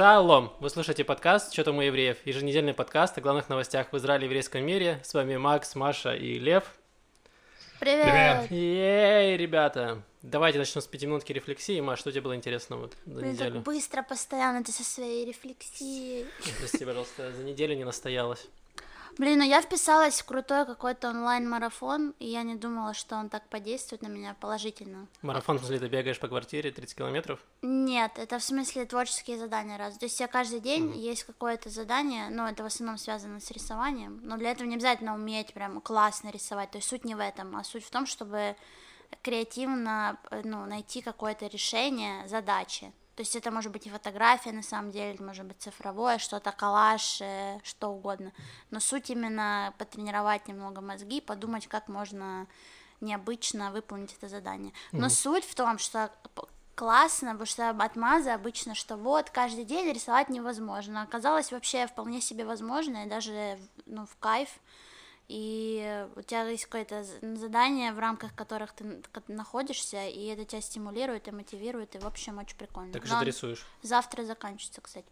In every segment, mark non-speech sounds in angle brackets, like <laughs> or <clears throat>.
Шалом! Вы слушаете подкаст «Что там у евреев?» Еженедельный подкаст о главных новостях в Израиле и еврейском мире. С вами Макс, Маша и Лев. Привет! Привет! Ей, ребята! Давайте начнем с пяти минутки рефлексии. Маш, что тебе было интересно вот за Блин, так неделю? быстро, постоянно ты со своей рефлексией. Прости, пожалуйста, за неделю не настоялась. Блин, ну я вписалась в крутой какой-то онлайн-марафон, и я не думала, что он так подействует на меня положительно. Марафон, в смысле, ты бегаешь по квартире 30 километров? Нет, это в смысле творческие задания раз. То есть я каждый день есть какое-то задание, но это в основном связано с рисованием. Но для этого не обязательно уметь прям классно рисовать. То есть суть не в этом, а суть в том, чтобы креативно э, ну, найти какое-то решение задачи. То есть это может быть и фотография на самом деле, это может быть цифровое, что-то, коллаж, э, что угодно. Но суть именно потренировать немного мозги, подумать, как можно необычно выполнить это задание. Но суть в том, что классно, потому что от Маза обычно, что вот каждый день рисовать невозможно. Оказалось вообще вполне себе возможно, и даже ну, в кайф. И у тебя есть какое-то задание, в рамках которых ты находишься, и это тебя стимулирует и мотивирует, и в общем очень прикольно. Так что ты он рисуешь? Завтра заканчивается, кстати.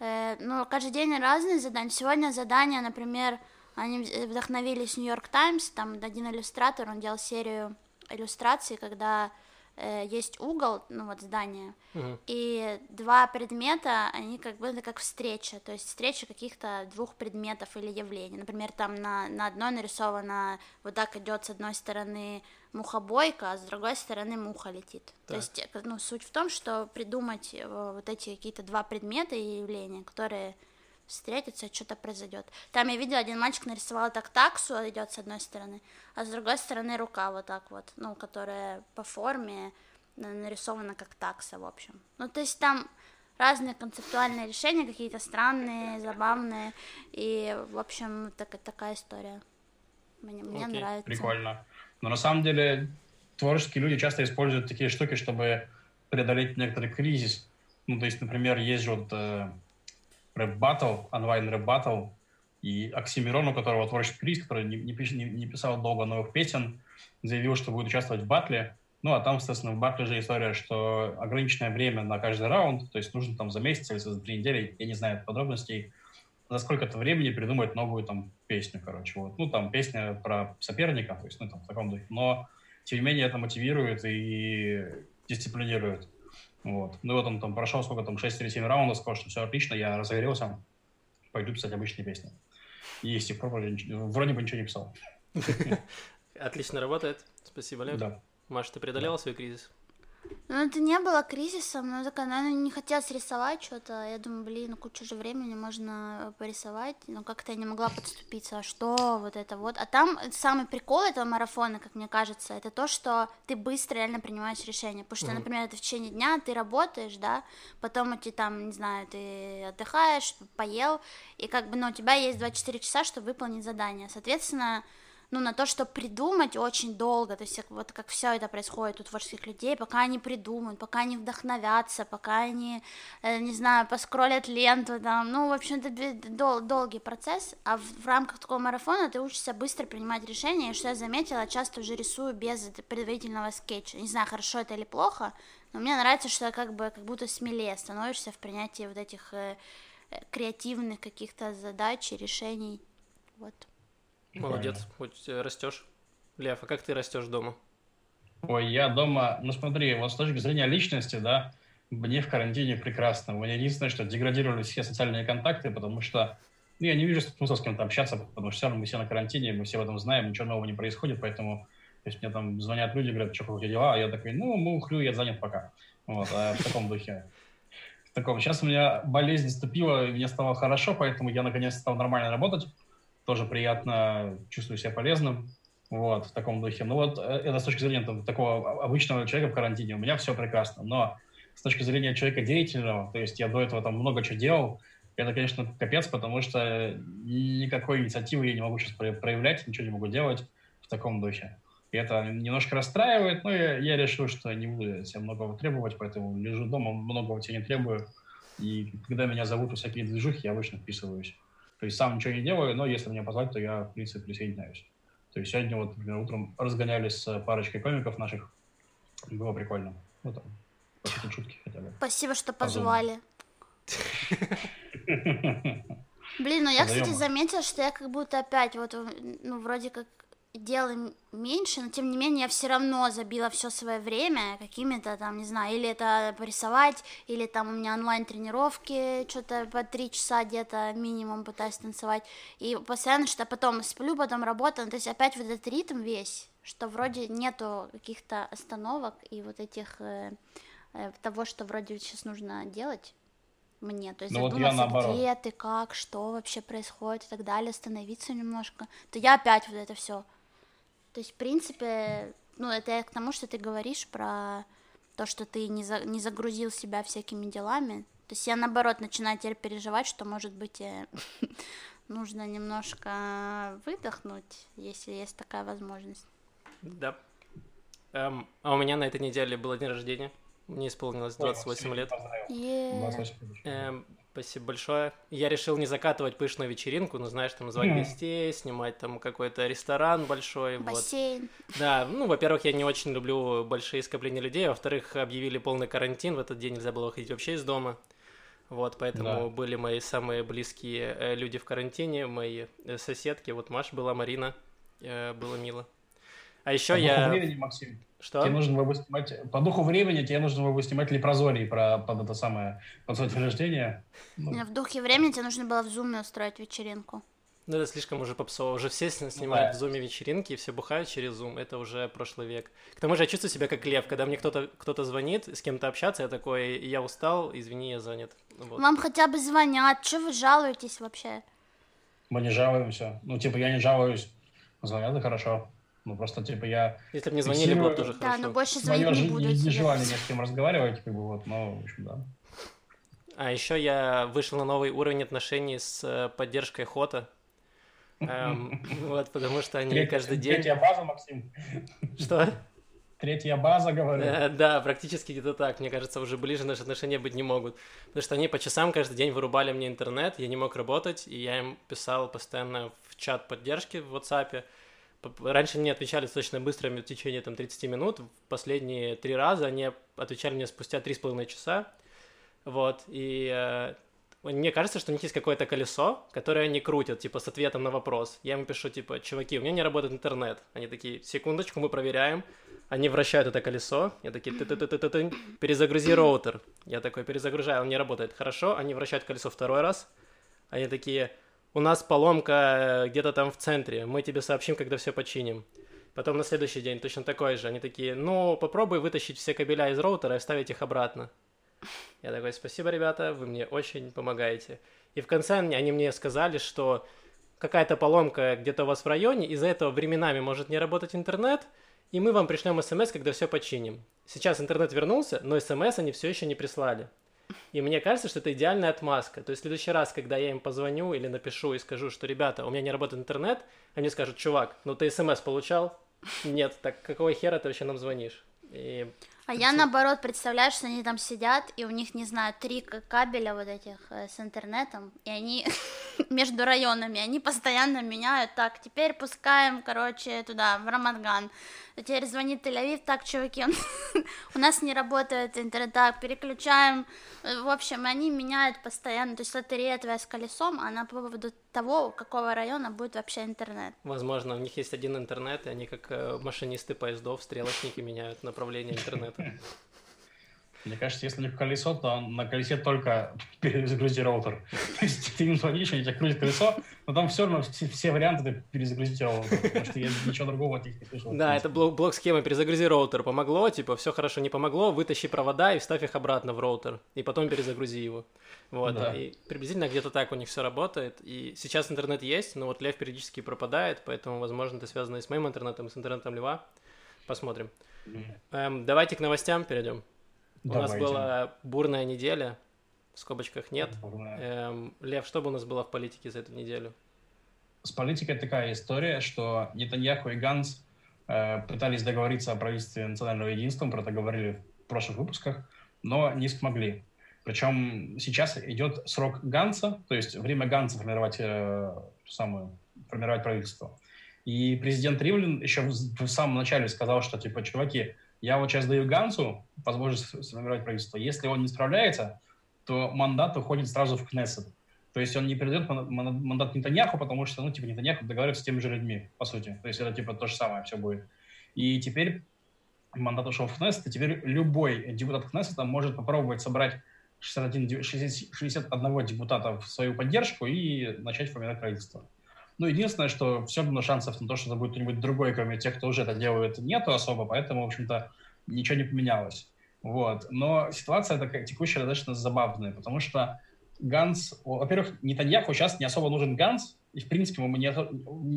Э, ну, каждый день разные задания. Сегодня задания, например, они вдохновились Нью-Йорк Таймс, там один иллюстратор, он делал серию иллюстраций, когда э, есть угол, ну вот здание, Мгм. и два предмета, они как бы это как встреча, то есть встреча каких-то двух предметов или явлений. Например, там на, на одной нарисовано вот так идет с одной стороны мухобойка, а с другой стороны муха летит. То Так. есть, э, ну, суть в том, что придумать э, вот эти какие-то два предмета и явления, которые встретятся, что-то произойдет. Там я видела, один мальчик нарисовал так таксу, идет с одной стороны, а с другой стороны рука вот так вот, ну, которая по форме на- нарисована как такса, в общем. Ну, то есть там разные концептуальные решения, какие-то странные, забавные, и, в общем, так, такая история. Мне, мне Окей, нравится. Прикольно. Но на самом деле творческие люди часто используют такие штуки, чтобы преодолеть некоторый кризис. Ну, то есть, например, есть же вот э, рэп-баттл, онлайн рэп-баттл, и Оксимирон, у которого творческий кризис, который не, не, не- не писал долго новых песен, заявил, что будет участвовать в батле. Ну, а там, соответственно, в батле же история, что ограниченное время на каждый раунд, то есть нужно там за месяц или за три недели, я не знаю подробностей, за сколько-то времени придумать новую там песню, короче, вот. Ну, там песня про соперника, то есть, ну, там, в таком духе. Но, тем не менее, это мотивирует и дисциплинирует. Вот. Ну, вот он там прошел сколько там, 6 или 7 раундов, сказал, что все отлично, я разогрелся, пойду писать обычные песни. И с тех пор вроде, вроде бы ничего не писал. <laughs> Отлично работает. Спасибо, Лев. Да. Маш, ты преодолела свой кризис? Ну, это не было кризисом, но такая, наверное, не хотелось рисовать что-то. Я думаю, блин, ну куча же времени можно э, порисовать, но как-то я не могла подступиться, а что вот это вот. А там самый прикол этого марафона, как мне кажется, это то, что ты быстро реально принимаешь решение. Потому что, Мгм. например, это в течение дня ты работаешь, да, потом ты там, не знаю, ты отдыхаешь, поел, и как бы, ну, у тебя есть 24 часа, чтобы выполнить задание. Соответственно, ну, на то, что придумать очень долго, то есть вот как все это происходит у творческих людей, пока они придумают, пока они вдохновятся, пока они, э, не знаю, поскролят ленту, там, ну, в общем, это дол- долгий процесс, а в, в рамках такого марафона ты учишься быстро принимать решения, и что я заметила, часто уже рисую без предварительного скетча, не знаю, хорошо это или плохо, но мне нравится, что как бы как будто смелее становишься в принятии вот этих э, э, креативных каких-то задач и решений, вот. Молодец, хоть э, растешь. Лев, а как ты растешь дома? Ой, я дома, ну смотри, вот с точки зрения личности, да, мне в карантине прекрасно. У меня единственное, что деградировали все социальные контакты, потому что ну, я не вижу смысла с кем-то общаться, потому что все равно мы все на карантине, мы все об этом знаем, ничего нового не происходит, поэтому то есть мне там звонят люди, говорят, что, как у тебя дела? А я такой, ну, мухлю, я занят пока. Вот, а в таком духе. В таком. Сейчас у меня болезнь наступила, и мне стало хорошо, поэтому я наконец стал нормально работать. Тоже приятно, чувствую себя полезным. Вот, в таком духе. Ну вот, э, это с точки зрения там, такого обычного человека в карантине. У меня все прекрасно. Но с точки зрения человека деятельного, то есть я до этого там много чего делал, это, конечно, капец, потому что никакой инициативы я не могу сейчас проявлять, ничего не могу делать в таком духе. И это немножко расстраивает, но я, я решил, что не буду себе многого требовать, поэтому лежу дома, многого себе не требую. И когда меня зовут в всякие движухи, я обычно вписываюсь. То есть сам ничего не делаю, но если меня позвать, то я, в принципе, присоединяюсь. То есть сегодня вот, например, утром разгонялись с парочкой комиков наших. Было прикольно. Ну, там, пошутить шутки хотя бы. Спасибо, что позвали. <laughs> Блин, ну я, кстати, заметила, что я как будто опять вот, ну, вроде как дел меньше, но тем не менее я все равно забила все свое время какими-то там, не знаю, или это порисовать, или там у меня онлайн-тренировки, что-то по три часа где-то минимум пытаюсь танцевать, и постоянно что-то потом сплю, потом работаю, то есть опять вот этот ритм весь, что вроде нету каких-то остановок и вот этих э, э, того, что вроде сейчас нужно делать мне, то есть ну, задуматься, вот где ты, как, что вообще происходит и так далее, остановиться немножко, то я опять вот это все то есть, в принципе, ну, это к тому, что ты говоришь про то, что ты не, за, не загрузил себя всякими делами. То есть я, наоборот, начинаю теперь переживать, что, может быть, <laughs> нужно немножко выдохнуть, если есть такая возможность. Да. Эм, а у меня на этой неделе был день рождения. Мне исполнилось 28 Ой, лет. Yeah. 28 эм, Спасибо большое. Я решил не закатывать пышную вечеринку, ну, знаешь, там звать гостей, снимать там какой-то ресторан большой. Бассейн. Вот. Да, ну, во-первых, я не очень люблю большие скопления людей, во-вторых, объявили полный карантин, в этот день нельзя было выходить вообще из дома. Вот, поэтому да. были мои самые близкие э, люди в карантине, мои э, соседки. Вот Маша была, Марина, э, было мило. А еще я... Времени, Максим. Что? Тебе нужно было снимать, по духу времени тебе нужно было снимать лепрозорий про под это самое, под свой день рождения. Ну. В духе времени тебе нужно было в зуме устроить вечеринку. Ну, это слишком уже попсово. Уже все снимают да. в зуме вечеринки, все бухают через зум. Это уже прошлый век. К тому же я чувствую себя как лев. Когда мне кто-то кто звонит, с кем-то общаться, я такой, я устал, извини, я занят. Вот. Вам хотя бы звонят. Что вы жалуетесь вообще? Мы не жалуемся. Ну, типа, я не жалуюсь. Звонят, и хорошо. Ну, просто, типа, я... Если бы не звонили, было бы тоже да, хорошо. Да, но больше звонить не буду. Не, не желание ни с кем разговаривать, как бы, вот, но, в общем, да. А еще я вышел на новый уровень отношений с э, поддержкой Хота. Эм, <laughs> вот, потому что они каждый день... Третья база, Максим. Что? Третья база, говорю. Э, да, практически где-то так. Мне кажется, уже ближе наши отношения быть не могут. Потому что они по часам каждый день вырубали мне интернет, я не мог работать, и я им писал постоянно в чат поддержки в WhatsApp, Раньше мне отвечали достаточно быстро в течение там, 30 минут. В последние три раза они отвечали мне спустя 3,5 часа. Вот, и э, мне кажется, что у них есть какое-то колесо, которое они крутят, типа, с ответом на вопрос. Я им пишу, типа, чуваки, у меня не работает интернет. Они такие, секундочку, мы проверяем. Они вращают это колесо. Я такие, ты ты ты ты ты, -ты перезагрузи роутер. Я такой, перезагружаю, он не работает. Хорошо, они вращают колесо второй раз. Они такие, у нас поломка э, где-то там в центре, мы тебе сообщим, когда все починим. Потом на следующий день точно такой же. Они такие, ну, попробуй вытащить все кабеля из роутера и вставить их обратно. Я такой, спасибо, ребята, вы мне очень помогаете. И в конце они мне сказали, что какая-то поломка где-то у вас в районе, из-за этого временами может не работать интернет, и мы вам пришлем смс, когда все починим. Сейчас интернет вернулся, но смс они все еще не прислали. И мне кажется, что это идеальная отмазка. То есть в следующий раз, когда я им позвоню или напишу и скажу, что, ребята, у меня не работает интернет, они скажут, чувак, ну ты смс получал? Нет, так какого хера ты вообще нам звонишь? И... А я наоборот представляю, что они там сидят, и у них, не знаю, три кабеля вот этих э, с интернетом, и они <laughs> между районами, они постоянно меняют, так, теперь пускаем, короче, туда, в Рамадган, теперь звонит Тель-Авив, так, чуваки, <laughs> у нас не работает интернет, так, переключаем, в общем, они меняют постоянно, то есть лотерея твоя с колесом, она по поводу того, какого района будет вообще интернет. Возможно, у них есть один интернет, и они как э, машинисты поездов, стрелочники меняют направление <laughs> интернета. Мне кажется, если у них колесо, то на колесе только перезагрузи роутер. То есть ты им звонишь, они тебя крутят колесо, но там все равно все, все варианты это перезагрузить роутер, потому что я ничего другого от них не слышал. Да, это блок, блок схемы перезагрузи роутер. Помогло, типа, все хорошо, не помогло, вытащи провода и вставь их обратно в роутер, и потом перезагрузи его. Вот, да. и приблизительно где-то так у них все работает. И сейчас интернет есть, но вот Лев периодически пропадает, поэтому, возможно, это связано и с моим интернетом, и с интернетом Льва. Посмотрим. Эм, давайте к новостям перейдем. Давайте. У нас была бурная неделя, в скобочках нет. Эм, Лев, что бы у нас было в политике за эту неделю? С политикой такая история, что Нетаньяху и Ганс э, пытались договориться о правительстве национального единства, про это говорили в прошлых выпусках, но не смогли. Причем сейчас идет срок Ганса, то есть время Ганса формировать, э, самую, формировать правительство. И президент Ривлин еще в, самом начале сказал, что, типа, чуваки, я вот сейчас даю Гансу возможность сформировать правительство. Если он не справляется, то мандат уходит сразу в Кнессет. То есть он не передает мандат Нетаньяху, потому что, ну, типа, Нетаньяху договаривается с теми же людьми, по сути. То есть это, типа, то же самое все будет. И теперь мандат ушел в Кнессет, и теперь любой депутат Кнессета может попробовать собрать 61, 61 депутата в свою поддержку и начать формировать правительство. Ну, единственное, что все равно шансов на то, что это будет кто-нибудь другой, кроме тех, кто уже это делает, нету особо, поэтому, в общем-то, ничего не поменялось. Вот. Но ситуация такая текущая достаточно забавная, потому что Ганс, во-первых, Нетаньяху сейчас не особо нужен Ганс, и, в принципе, мы не,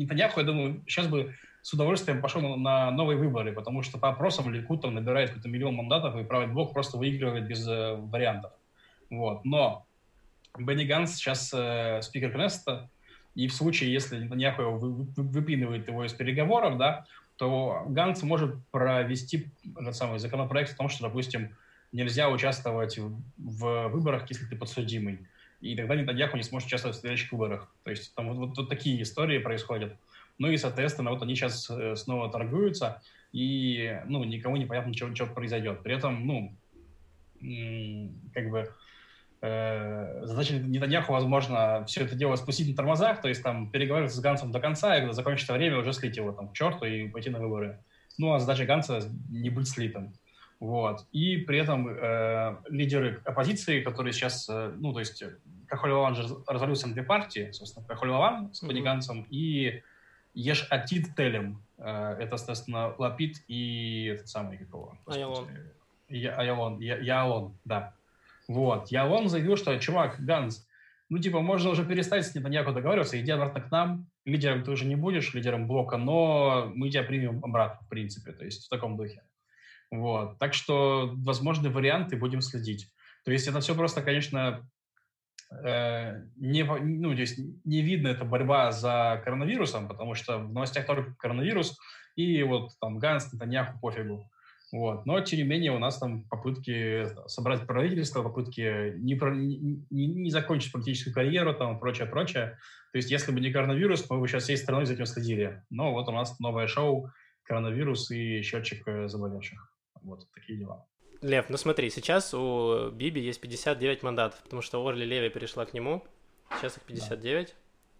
Нетаньяху, я думаю, сейчас бы с удовольствием пошел на, новые выборы, потому что по опросам Ликут там набирает какой-то миллион мандатов, и правый блок просто выигрывает без э, вариантов. Вот. Но Бенни Ганс сейчас э, спикер Кнессета, и в случае, если Нетаньяху выпинывает его из переговоров, да, то Ганс может провести этот самый законопроект о том, что, допустим, нельзя участвовать в, в выборах, если ты подсудимый. И тогда Нетаньяху не сможет участвовать в следующих выборах. То есть там вот, вот, вот такие истории происходят. Ну и, соответственно, вот они сейчас э, снова торгуются, и, ну, никому не понятно, что, что произойдет. При этом, ну, как бы задача Нетаньяху, возможно, все это дело спустить на тормозах, то есть там переговорить с Гансом до конца, и когда закончится время, уже слить его там к черту и пойти на выборы. Ну, а задача Ганса не быть слитым. Вот. И при этом э, лидеры оппозиции, которые сейчас, э, ну, то есть Кахоль Лаван же развалился на две партии, собственно, Кахоль Лаван с Бенни mm-hmm. и Еш Атид Телем. Э, это, соответственно, Лапид и этот самый, какого? Айалон. Я, Айалон, Я, Яалон, да. Вот. Яалон заявил, что, чувак, Ганс, ну, типа, можно уже перестать с Нетаньяху договариваться, иди обратно к нам, лидером ты уже не будешь, лидером блока, но мы тебя примем обратно, в принципе, то есть в таком духе. Вот. Так что возможны варианты, будем следить. То есть это все просто, конечно, э, не, ну, то есть не видно, это борьба за коронавирусом, потому что в новостях только коронавирус, и вот там Ганс, Нетаньяху, пофигу. Вот. Но, тем не менее, у нас там попытки собрать правительство, попытки не, про, не, не закончить политическую карьеру, там, прочее, прочее. То есть, если бы не коронавирус, мы бы сейчас всей страной за этим следили. Но вот у нас новое шоу «Коронавирус» и счетчик э, заболевших. Вот такие дела. Лев, ну смотри, сейчас у Биби есть 59 мандатов, потому что Орли Леви перешла к нему, сейчас их 59, да.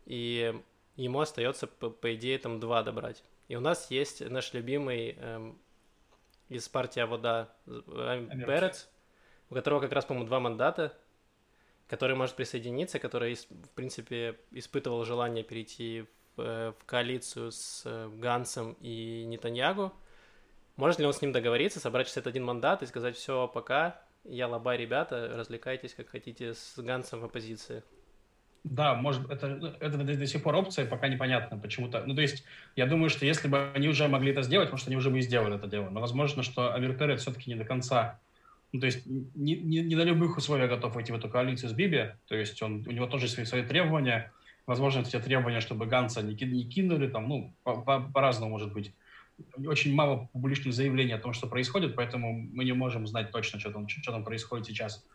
и ему остается, по, по идее, там два добрать. И у нас есть наш любимый эм, из партии Авода э, Перец, у которого как раз, по-моему, два мандата, который может присоединиться, который, в принципе, испытывал желание перейти в, э, в коалицию с э, Гансом и Нетаньягу. Может ли он с ним договориться, собрать 61 мандат и сказать, все, пока, я лоба, ребята, развлекайтесь как хотите с Гансом в оппозиции? Да, может, это, это до, сих пор опция, пока непонятно почему-то. Ну, то есть, я думаю, что если бы они уже могли это сделать, может, они уже бы и сделали это дело. Но возможно, что Амир Перец все-таки не до конца, ну, то есть, не, не, не на любых условиях готов войти в эту коалицию с Биби. То есть, он, у него тоже свои, свои требования. Возможно, эти требования, чтобы Ганса не, не кинули, там, ну, по, по, по-разному может быть очень мало публичных заявлений о том, что происходит, поэтому мы не можем знать точно, что там, что там происходит сейчас.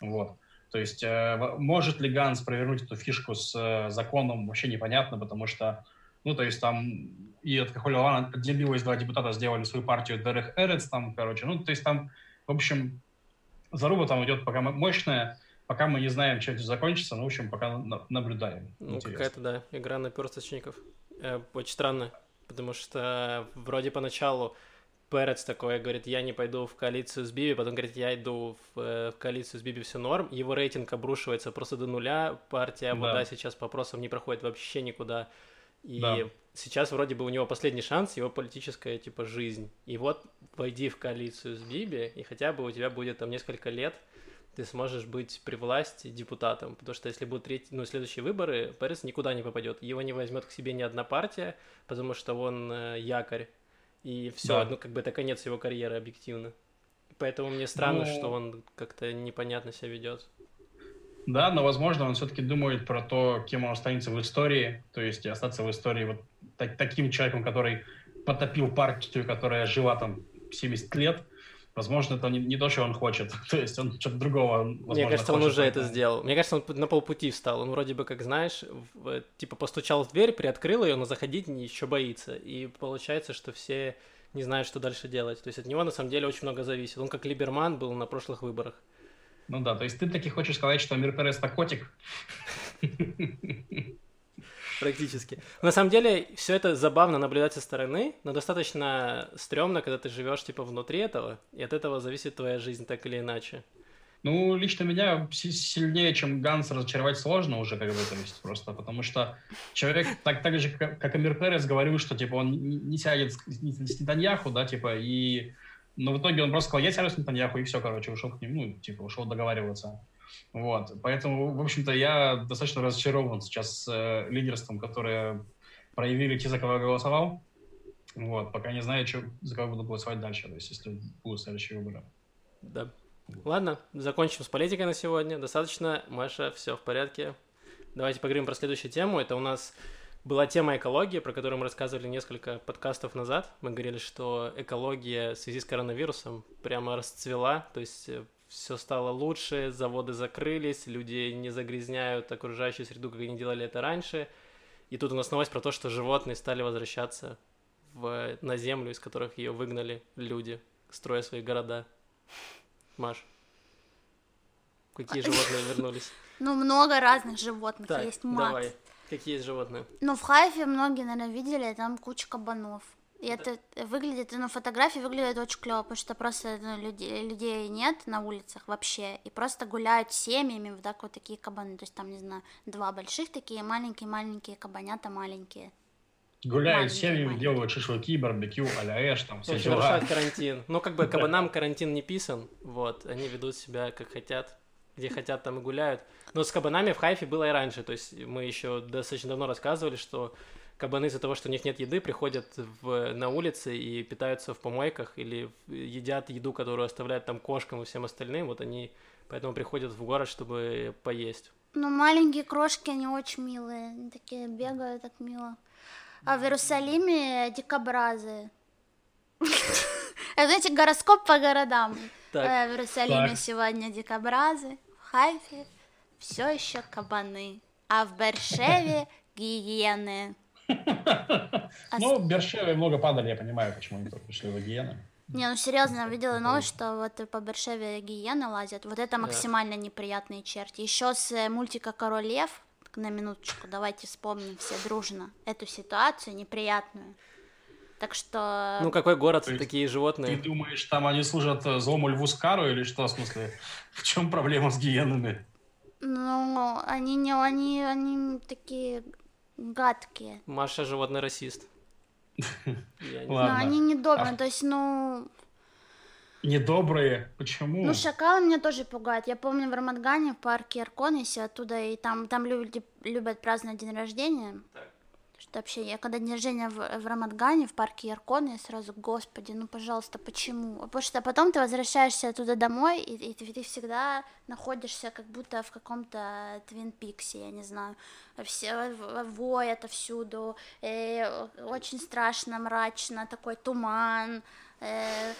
Вот. То есть э, может ли Ганс провернуть эту фишку с э, законом, вообще непонятно, потому что, ну, то есть там и от Кахолевана отделилось два депутата, сделали свою партию Дерех Эрец, там, короче, ну, то есть там, в общем, заруба там идет пока мощная, пока мы не знаем, чем это закончится, ну, в общем, пока наблюдаем. Ну, какая-то, да, игра на персточников. Э, очень странно потому что вроде поначалу Перец такой говорит, я не пойду в коалицию с Биби, потом говорит, я иду в, э, в коалицию с Биби, все норм, его рейтинг обрушивается просто до нуля, партия Вода да. сейчас по опросам не проходит вообще никуда, и да. сейчас вроде бы у него последний шанс, его политическая, типа, жизнь, и вот войди в коалицию с Биби, и хотя бы у тебя будет там несколько лет, ты сможешь быть при власти депутатом, потому что если будут треть, ну, следующие выборы, Перес никуда не попадет, его не возьмет к себе ни одна партия, потому что он э, якорь, и все, да. ну, как бы это конец его карьеры объективно. Поэтому мне странно, ну... что он как-то непонятно себя ведет. Да, но, возможно, он все-таки думает про то, кем он останется в истории, то есть остаться в истории вот так, таким человеком, который потопил партию, которая жила там 70 лет, Возможно, это не, не то, что он хочет. <laughs> то есть он что-то другого, возможно, Мне кажется, он уже это сделал. Мне кажется, он на полпути встал. Он вроде бы, как знаешь, в, типа постучал в дверь, приоткрыл ее, но заходить еще боится. И получается, что все не знают, что дальше делать. То есть от него на самом деле очень много зависит. Он как Либерман был на прошлых выборах. Ну да, то есть ты таки хочешь сказать, что Амир Перес это котик? <laughs> Практически. На самом деле, все это забавно наблюдать со стороны, но достаточно стрёмно, когда ты живешь типа внутри этого, и от этого зависит твоя жизнь так или иначе. Ну, лично меня сильнее, чем Ганс, разочаровать сложно уже, как бы, то есть просто, потому что человек, так, так же, как, как Амир Перес, говорил, что, типа, он не, не сядет с, с Нетаньяху, да, типа, и... Но в итоге он просто сказал, я сяду с Нетаньяху, и все, короче, ушел к нему, ну, типа, ушел договариваться. Вот, поэтому, в общем-то, я достаточно разочарован сейчас э, лидерством, которое проявили те, за кого я голосовал. Вот, пока не знаю, что, за кого буду голосовать дальше, то есть, если будут следующие выборы. Да. Ладно, закончим с политикой на сегодня. Достаточно. Маша, все в порядке. Давайте поговорим про следующую тему. Это у нас была тема экологии, про которую мы рассказывали несколько подкастов назад. Мы говорили, что экология в связи с коронавирусом прямо расцвела, то есть э, все стало лучше, заводы закрылись, люди не загрязняют окружающую среду, как они делали это раньше. И тут у нас новость про то, что животные стали возвращаться в, на землю, из которых ее выгнали люди, строя свои города. Маш, какие животные <laughs> вернулись? Ну, много разных животных, так, есть мат. давай. Какие есть животные? Ну, в Хайфе многие, наверное, видели, там куча кабанов. И это выглядит, ну, фотографии выглядят очень клево, потому что просто ну, людей, людей нет на улицах вообще, и просто гуляют семьями вот так вот такие кабаны, то есть там, не знаю, два больших такие, маленькие-маленькие кабанята маленькие. Гуляют семьями, делают шашлыки, барбекю, а-ля эш, там все дела. Карантин. Ну, как бы кабанам карантин не писан, вот, они ведут себя как хотят, где хотят, там и гуляют. Но с кабанами в Хайфе было и раньше, то есть мы еще достаточно давно рассказывали, что кабаны из-за того, что у них нет еды, приходят в, на улицы и питаются в помойках или едят еду, которую оставляют там кошкам и всем остальным, вот они поэтому приходят в город, чтобы поесть. Ну, маленькие крошки, они очень милые, они такие бегают так мило. А в Иерусалиме дикобразы. Знаете, гороскоп по городам. Э, в Иерусалиме сегодня дикобразы, в Хайфе все еще кабаны, а в Бершеве гиены. Ну, в Бершеве много падали, я понимаю, почему они только пришли в гиены. Не, ну серьезно, я видела новость, что вот по Бершеве гиены лазят. Вот это максимально неприятные черти. Еще с э, мультика Король Лев на минуточку, давайте вспомним все дружно эту ситуацию неприятную. Так что... Ну, какой город, есть, такие животные? Ты думаешь, там они служат э, злому льву Скару или что, в смысле? <laughs> В чем проблема с гиенами? Ну, они не... Они, они такие гадкие. Маша животный расист. Но они недобрые, то есть, ну... Недобрые? Почему? Ну, шакалы меня тоже пугают. Я помню в Рамадгане, в парке Арконисе, оттуда, и там, там люди любят праздновать день рождения. Так. Что вообще, я когда день рождения в, в Рамадгане, в парке Яркона, я сразу, господи, ну, пожалуйста, почему? Потому что потом ты возвращаешься оттуда домой, и, и ты, ты всегда находишься как будто в каком-то Твин Пиксе, я не знаю. Все воет отовсюду, и очень страшно, мрачно, такой туман, Э,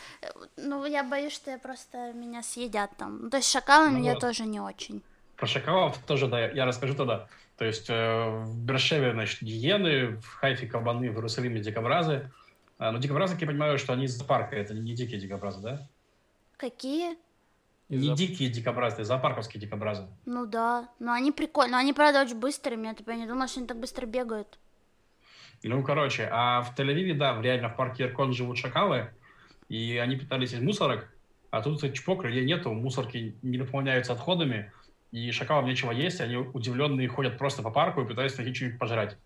ну, я боюсь, что я просто меня съедят там. То есть шакалами ну, я вот. тоже не очень. Про шакалов тоже, да, я расскажу тогда. То есть э, в Бершеве, значит, гиены, в Хайфе кабаны, в Иерусалиме дикобразы. А, но дикобразы, я понимаю, что они из зоопарка, это не дикие дикобразы, да? Какие? Не Зоп... дикие дикобразы, это зоопарковские дикобразы. Ну да, но они прикольные, но они, правда, очень быстрые, я типа не думала, что они так быстро бегают. Ну, короче, а в Тель-Авиве, да, реально в парке Иркон живут шакалы, и они питались из мусорок, а тут чпок, людей нету, мусорки не наполняются отходами, и шакалам нечего есть, они удивленные ходят просто по парку и пытаются найти что-нибудь пожрать.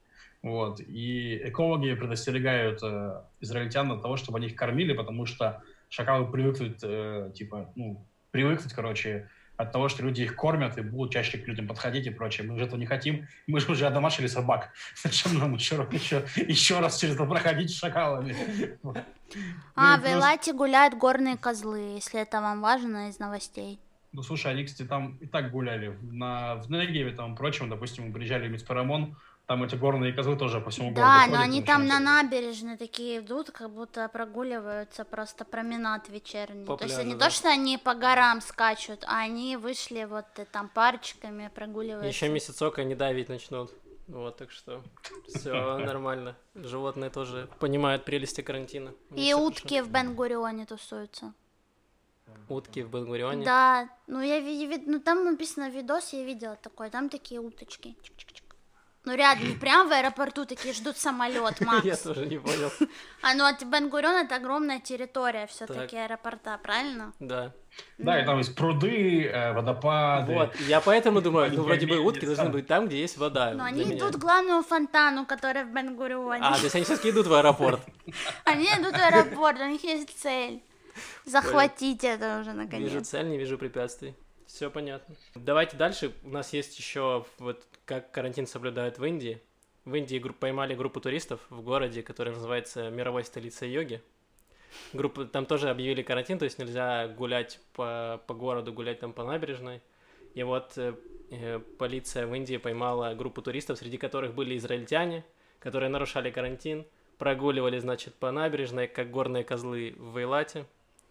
Вот. И экологи предостерегают э, израильтян от того, чтобы они их кормили, потому что шакалы привыкнут, э, типа, ну, привыкнуть, короче, от того, что люди их кормят и будут чаще к людям подходить и прочее. Мы же этого не хотим. Мы же уже одомашили собак. <laughs> Зачем нам еще, еще, еще раз через это проходить с шакалами? А, ну, в Элате гуляют горные козлы, если это вам важно из новостей. Ну, слушай, они, кстати, там и так гуляли. На, в Негеве, там, прочим, допустим, мы приезжали в Мицпарамон, там эти горные козлы тоже по всему городу Да, ходят, но они там на набережной такие идут, как будто прогуливаются, просто променад вечерний. По то пляжу, есть не да. то, что они по горам скачут, а они вышли вот э, там парочками прогуливаются. Еще месяцок они давить начнут. Вот, так что все <laughs> нормально. Животные тоже понимают прелести карантина. И утки в Бенгурионе тусуются. Утки в Бенгурионе. Да, ну я видела, ну там написано видос, я видела такой, там такие уточки. Чик-чик-чик. Ну рядом, не прям в аэропорту такие ждут самолет, <laughs> Макс. Я тоже не понял. <laughs> А ну от Бенгурион это огромная территория все-таки аэропорта, правильно? Да. Да, и там есть пруды, э, водопады. Вот, я поэтому думаю, ну вроде бы утки должны быть там, где есть вода. Но они идут к главному фонтану, который в Бенгурионе. А, то есть они все-таки идут в аэропорт. <laughs> Они идут в аэропорт, у них есть цель. <laughs> Захватить это уже Вижу наконец. цель, не вижу препятствий. Все понятно. Давайте дальше. У нас есть еще вот как карантин соблюдают в Индии. В Индии групп- поймали группу туристов в городе, который называется мировой столицей йоги. Группа, там тоже объявили карантин, то есть нельзя гулять по, по городу, гулять там по набережной. И вот э, э, полиция в Индии поймала группу туристов, среди которых были израильтяне, которые нарушали карантин, прогуливали, значит, по набережной, как горные козлы в Эйлате.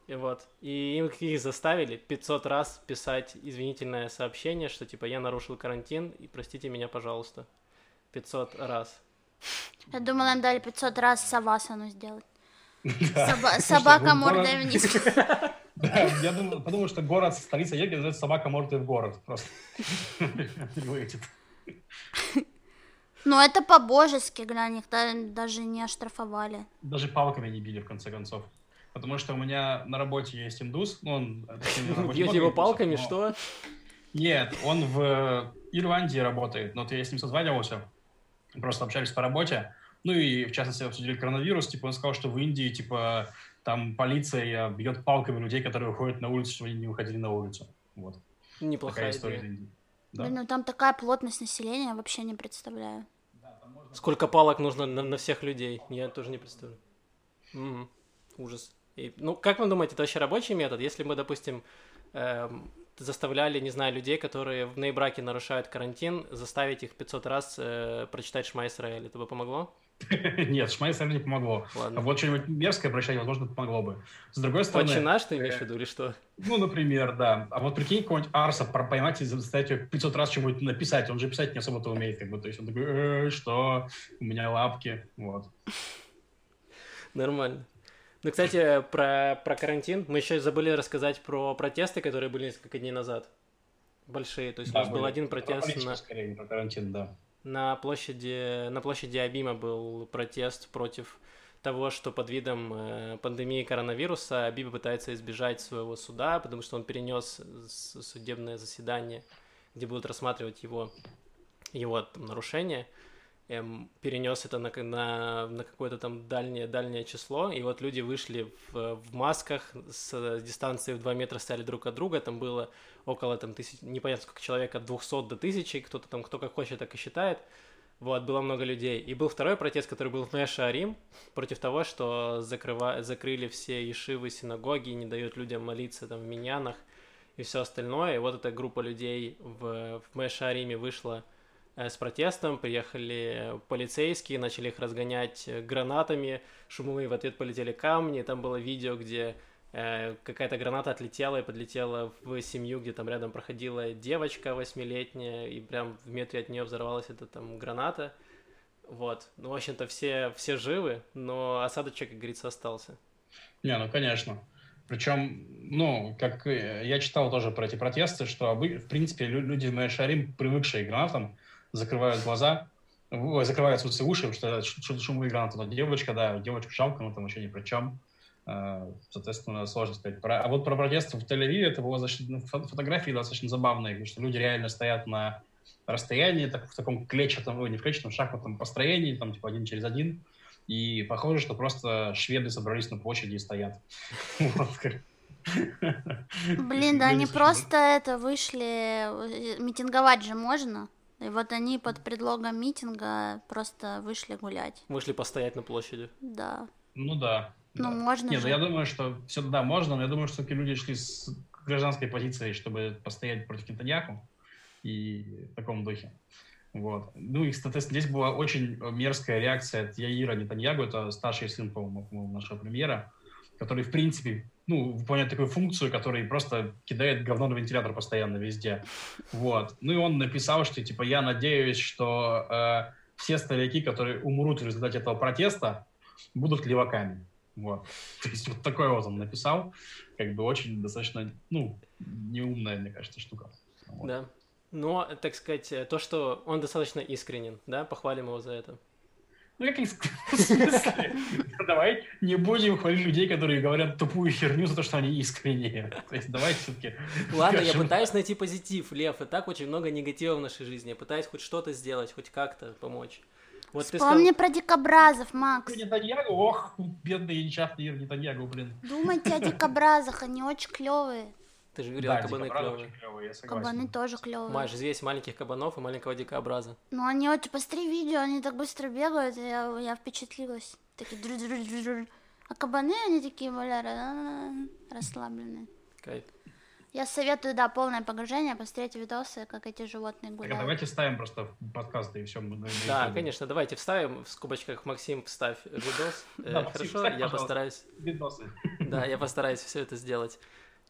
И вот. И им их заставили 500 раз писать извинительное сообщение, что типа я нарушил карантин и простите меня, пожалуйста. 500 раз. Я думала, им дали 500 раз савасану сделать. Собака город- мордой вниз. <laughs> Да, я подумал, что город, столица йоги, называется собака мордой в город. Просто. <laughs> Ну, это по-божески, глянь, их да- даже не оштрафовали. Даже палками не били, в конце концов. Потому что у меня на работе есть индус, ну, он... э, много его палками, что? Нет, он в Ирландии работает, но вот я с ним созванивался, просто общались по работе, ну и, в частности, обсудили коронавирус, типа, он сказал, что в Индии, типа, там полиция бьет палками людей, которые выходят на улицу, чтобы они не выходили на улицу. Вот. Неплохая Такая история из идея. Индии. Да. Блин, ну там такая плотность населения, я вообще не представляю. Сколько палок нужно на, на всех людей? Я тоже не представляю. Мгм. Ужас. И, ну, как вы думаете, это вообще рабочий метод? Если мы, допустим, эм, заставляли, не знаю, людей, которые в ноябраке нарушают карантин, заставить их 500 раз э, прочитать Шма Исраэль, это бы помогло? <laughs> Нет, Шмай не помогло. А Ладно. вот что-нибудь мерзкое прощание, возможно, помогло бы. С другой стороны... Отче наш ты имеешь в виду или что? Ну, например, да. А вот прикинь, какого-нибудь Арса поймать и заставить его 500 раз что-нибудь написать. Он же писать не особо-то умеет, как бы. То есть он такой, «Э, что? У меня лапки. Вот. Нормально. Ну, кстати, про, про карантин. Мы еще забыли рассказать про протесты, которые были несколько дней назад. Большие. То есть Да, у нас был были. один Про протест политику, на, скорее, про карантин, да. на площади, на площади Абима был протест против того, что под видом э, пандемии коронавируса Абиба пытается избежать своего суда, потому что он перенес судебное заседание, где будут рассматривать его, его там, нарушения, эм, перенес это на, на, на какое-то там дальнее, дальнее число, и вот люди вышли в, в масках с дистанции в 2 метра стояли друг от друга, там было около там тысяч, непонятно сколько человек, от 200 до 1000, кто-то там, кто как хочет, так и считает. Вот, было много людей. И был второй протест, который был в Мэша-Арим, против того, что закрыва... закрыли все ешивы, синагоги, не дают людям молиться там в миньянах и все остальное. И вот эта группа людей в, в Мэша-Ариме вышла э, с протестом, приехали полицейские, начали их разгонять э, гранатами, шумовые в ответ полетели камни, там было видео, где э, какая-то граната отлетела и подлетела в семью, где там рядом проходила девочка восьмилетняя, и прям в метре от нее взорвалась эта там граната. Вот. Ну, в общем-то, все, все живы, но осадочек, как говорится, остался. Не, ну, конечно. Причем, ну, как э, я читал тоже про эти протесты, что, в принципе, лю- люди в Майшарим, привыкшие к гранатам, закрывают глаза, закрывают в смысле, уши, потому что это ш- ш- шумовые гранаты. Но девочка, да, девочку жалко, но там вообще ни при чем. Э, Соответственно, сложно сказать. Про- а вот про протесты в Тель-Авиве, это было достаточно, фо- фотографии достаточно забавные, потому что люди реально стоят на расстоянии, так, в таком клетчатом, ой, не в клетчатом, шахматном построении, там, типа, один через один, и похоже, что просто шведы собрались на площади и стоят. <laughs> Блин, да они просто это вышли, э, митинговать же можно. И вот они под предлогом митинга просто вышли гулять. Вышли постоять на площади. Да. Ну да. Ну, да. можно Нет, же. ну я думаю, что все да, можно, но я думаю, что такие люди шли с гражданской позицией, чтобы постоять против Нетаньяху и в таком духе. Вот. Ну и, соответственно, здесь была очень мерзкая реакция от Яира Нетаньягу, это старший сын, по-моему, по-моему, нашего премьера, который, в принципе, ну, выполняет такую функцию, который просто кидает говно на вентилятор постоянно везде. Вот. Ну и он написал, что, типа, я надеюсь, что э, все старики, которые умрут в результате этого протеста, будут леваками. Вот. То есть вот такой вот он написал, как бы очень достаточно, ну, неумная, мне кажется, штука. Вот. Да. Но, так сказать, то, что он достаточно искренен, да, похвалим его за это. Ну, как <laughs> в смысле? Давай не будем хвалить людей, которые говорят тупую херню за то, что они искренние. То есть давай все-таки... Ладно, я пытаюсь найти позитив, Лев, и так очень много негатива в нашей жизни. Я пытаюсь хоть что-то сделать, хоть как-то помочь. Вот Вспомни ты сказал... про дикобразов, Макс. Нетаньягу, ох, бедный несчастный Нетаньягу, блин. Думайте о дикобразах, они очень клевые. Ты же говорила, да, кабаны клевые. клевые кабаны тоже клевые. Маш, здесь маленьких кабанов и маленького дикообраза. Ну, они вот, посмотри видео, они так быстро бегают, я, я впечатлилась. Такие дру -дру -дру -дру. А кабаны, они такие, бля, расслабленные. Кайф. Я советую, да, полное погружение, посмотреть видосы, как эти животные гуляют. Так, а давайте вставим просто подкасты и все. Мы да, конечно, давайте вставим в скобочках Максим, вставь видос. <laughs> Э, хорошо, я постараюсь. Видосы. Да, я постараюсь все это сделать.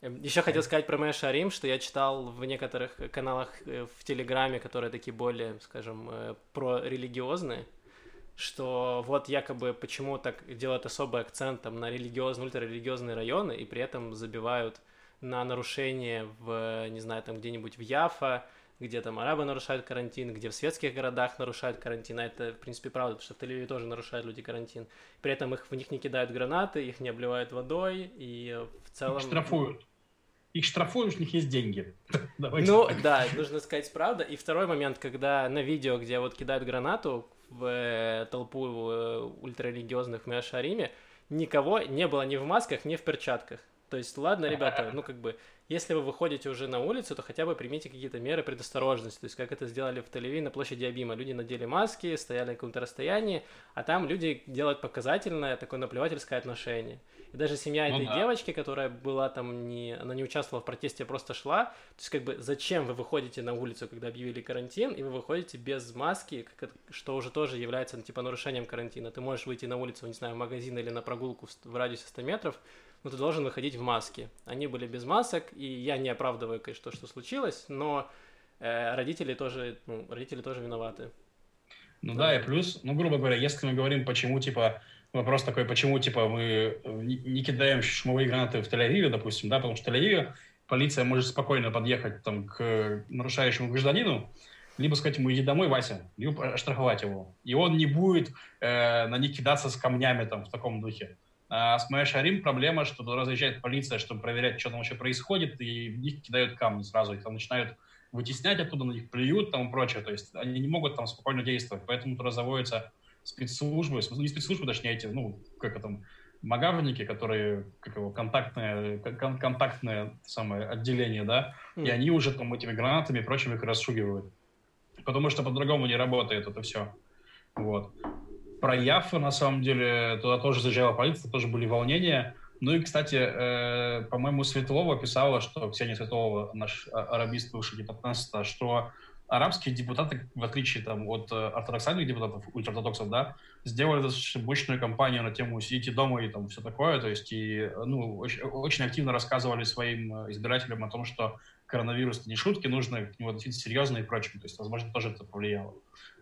Еще хотел сказать про Мэя Шарим, что я читал в некоторых каналах э, в Телеграме, которые такие более, скажем, э, прорелигиозные, что вот якобы почему так делают особый акцент там, на религиозные, ультрарелигиозные районы, и при этом забивают на нарушение в, не знаю, там где-нибудь в Яфа, где там арабы нарушают карантин, где в светских городах нарушают карантин, а это, в принципе, правда, потому что в Тель-Авиве тоже нарушают люди карантин. При этом их, в них не кидают гранаты, их не обливают водой, и в целом... Их штрафуют. Их штрафуют, у них есть деньги. <laughs> ну, да, нужно сказать правда. И второй момент, когда на видео, где вот кидают гранату в э, толпу э, ультрарелигиозных в Миашариме, никого не было ни в масках, ни в перчатках. То есть, ладно, ребята, <laughs> ну как бы, если вы выходите уже на улицу, то хотя бы примите какие-то меры предосторожности. То есть, как это сделали в Тель-Авиве на площади Абима. Люди надели маски, стояли на каком-то расстоянии, а там люди делают показательное такое наплевательское отношение. И даже семья ну, этой да. девочки, которая была там не, она не участвовала в протесте, а просто шла. То есть, как бы, зачем вы выходите на улицу, когда объявили карантин, и вы выходите без маски, как, что уже тоже является, ну, типа, нарушением карантина. Ты можешь выйти на улицу, не знаю, в магазин или на прогулку в, в радиусе 100 метров, но ты должен выходить в маске. Они были без масок, и я не оправдываю, конечно, то, что случилось, но э, родители тоже, ну, родители тоже виноваты. Ну да, и плюс, ну, грубо говоря, если мы говорим, почему, типа, вопрос такой, почему, типа, мы не кидаем шумовые гранаты в Тель-Авиве, допустим, да, потому что в Тель-Авиве полиция может спокойно подъехать там к нарушающему гражданину, либо сказать ему, иди домой, Вася, либо оштрафовать его. И он не будет э, на них кидаться с камнями там в таком духе. А с Майя Шарим проблема, что туда разъезжает полиция, чтобы проверять, что там вообще происходит, и в них кидают камни сразу, их там начинают вытеснять оттуда, на них плюют там и прочее. То есть они не могут там спокойно действовать. Поэтому туда заводятся спецслужбы, не спецслужбы, точнее, эти, ну, как это, магавники, которые, как его, контактное, кон контактное самое отделение, да, mm. и они уже там этими гранатами и прочим их расшугивают. Потому что по-другому не работает это все. Вот про Яфу, на самом деле, туда тоже заезжала полиция, тоже были волнения. Ну и, кстати, э, по-моему, Светлова писала, что Ксения Светлова, наш а, арабист, бывший депутат, что арабские депутаты, в отличие там, от э, ортодоксальных депутатов, ультраортодоксов, да, сделали достаточно мощную кампанию на тему «сидите дома» и там все такое, то есть и, ну, очень, очень активно рассказывали своим э, избирателям о том, что коронавирус не шутки, нужно к нему относиться серьезно и прочее, то есть, возможно, тоже это повлияло.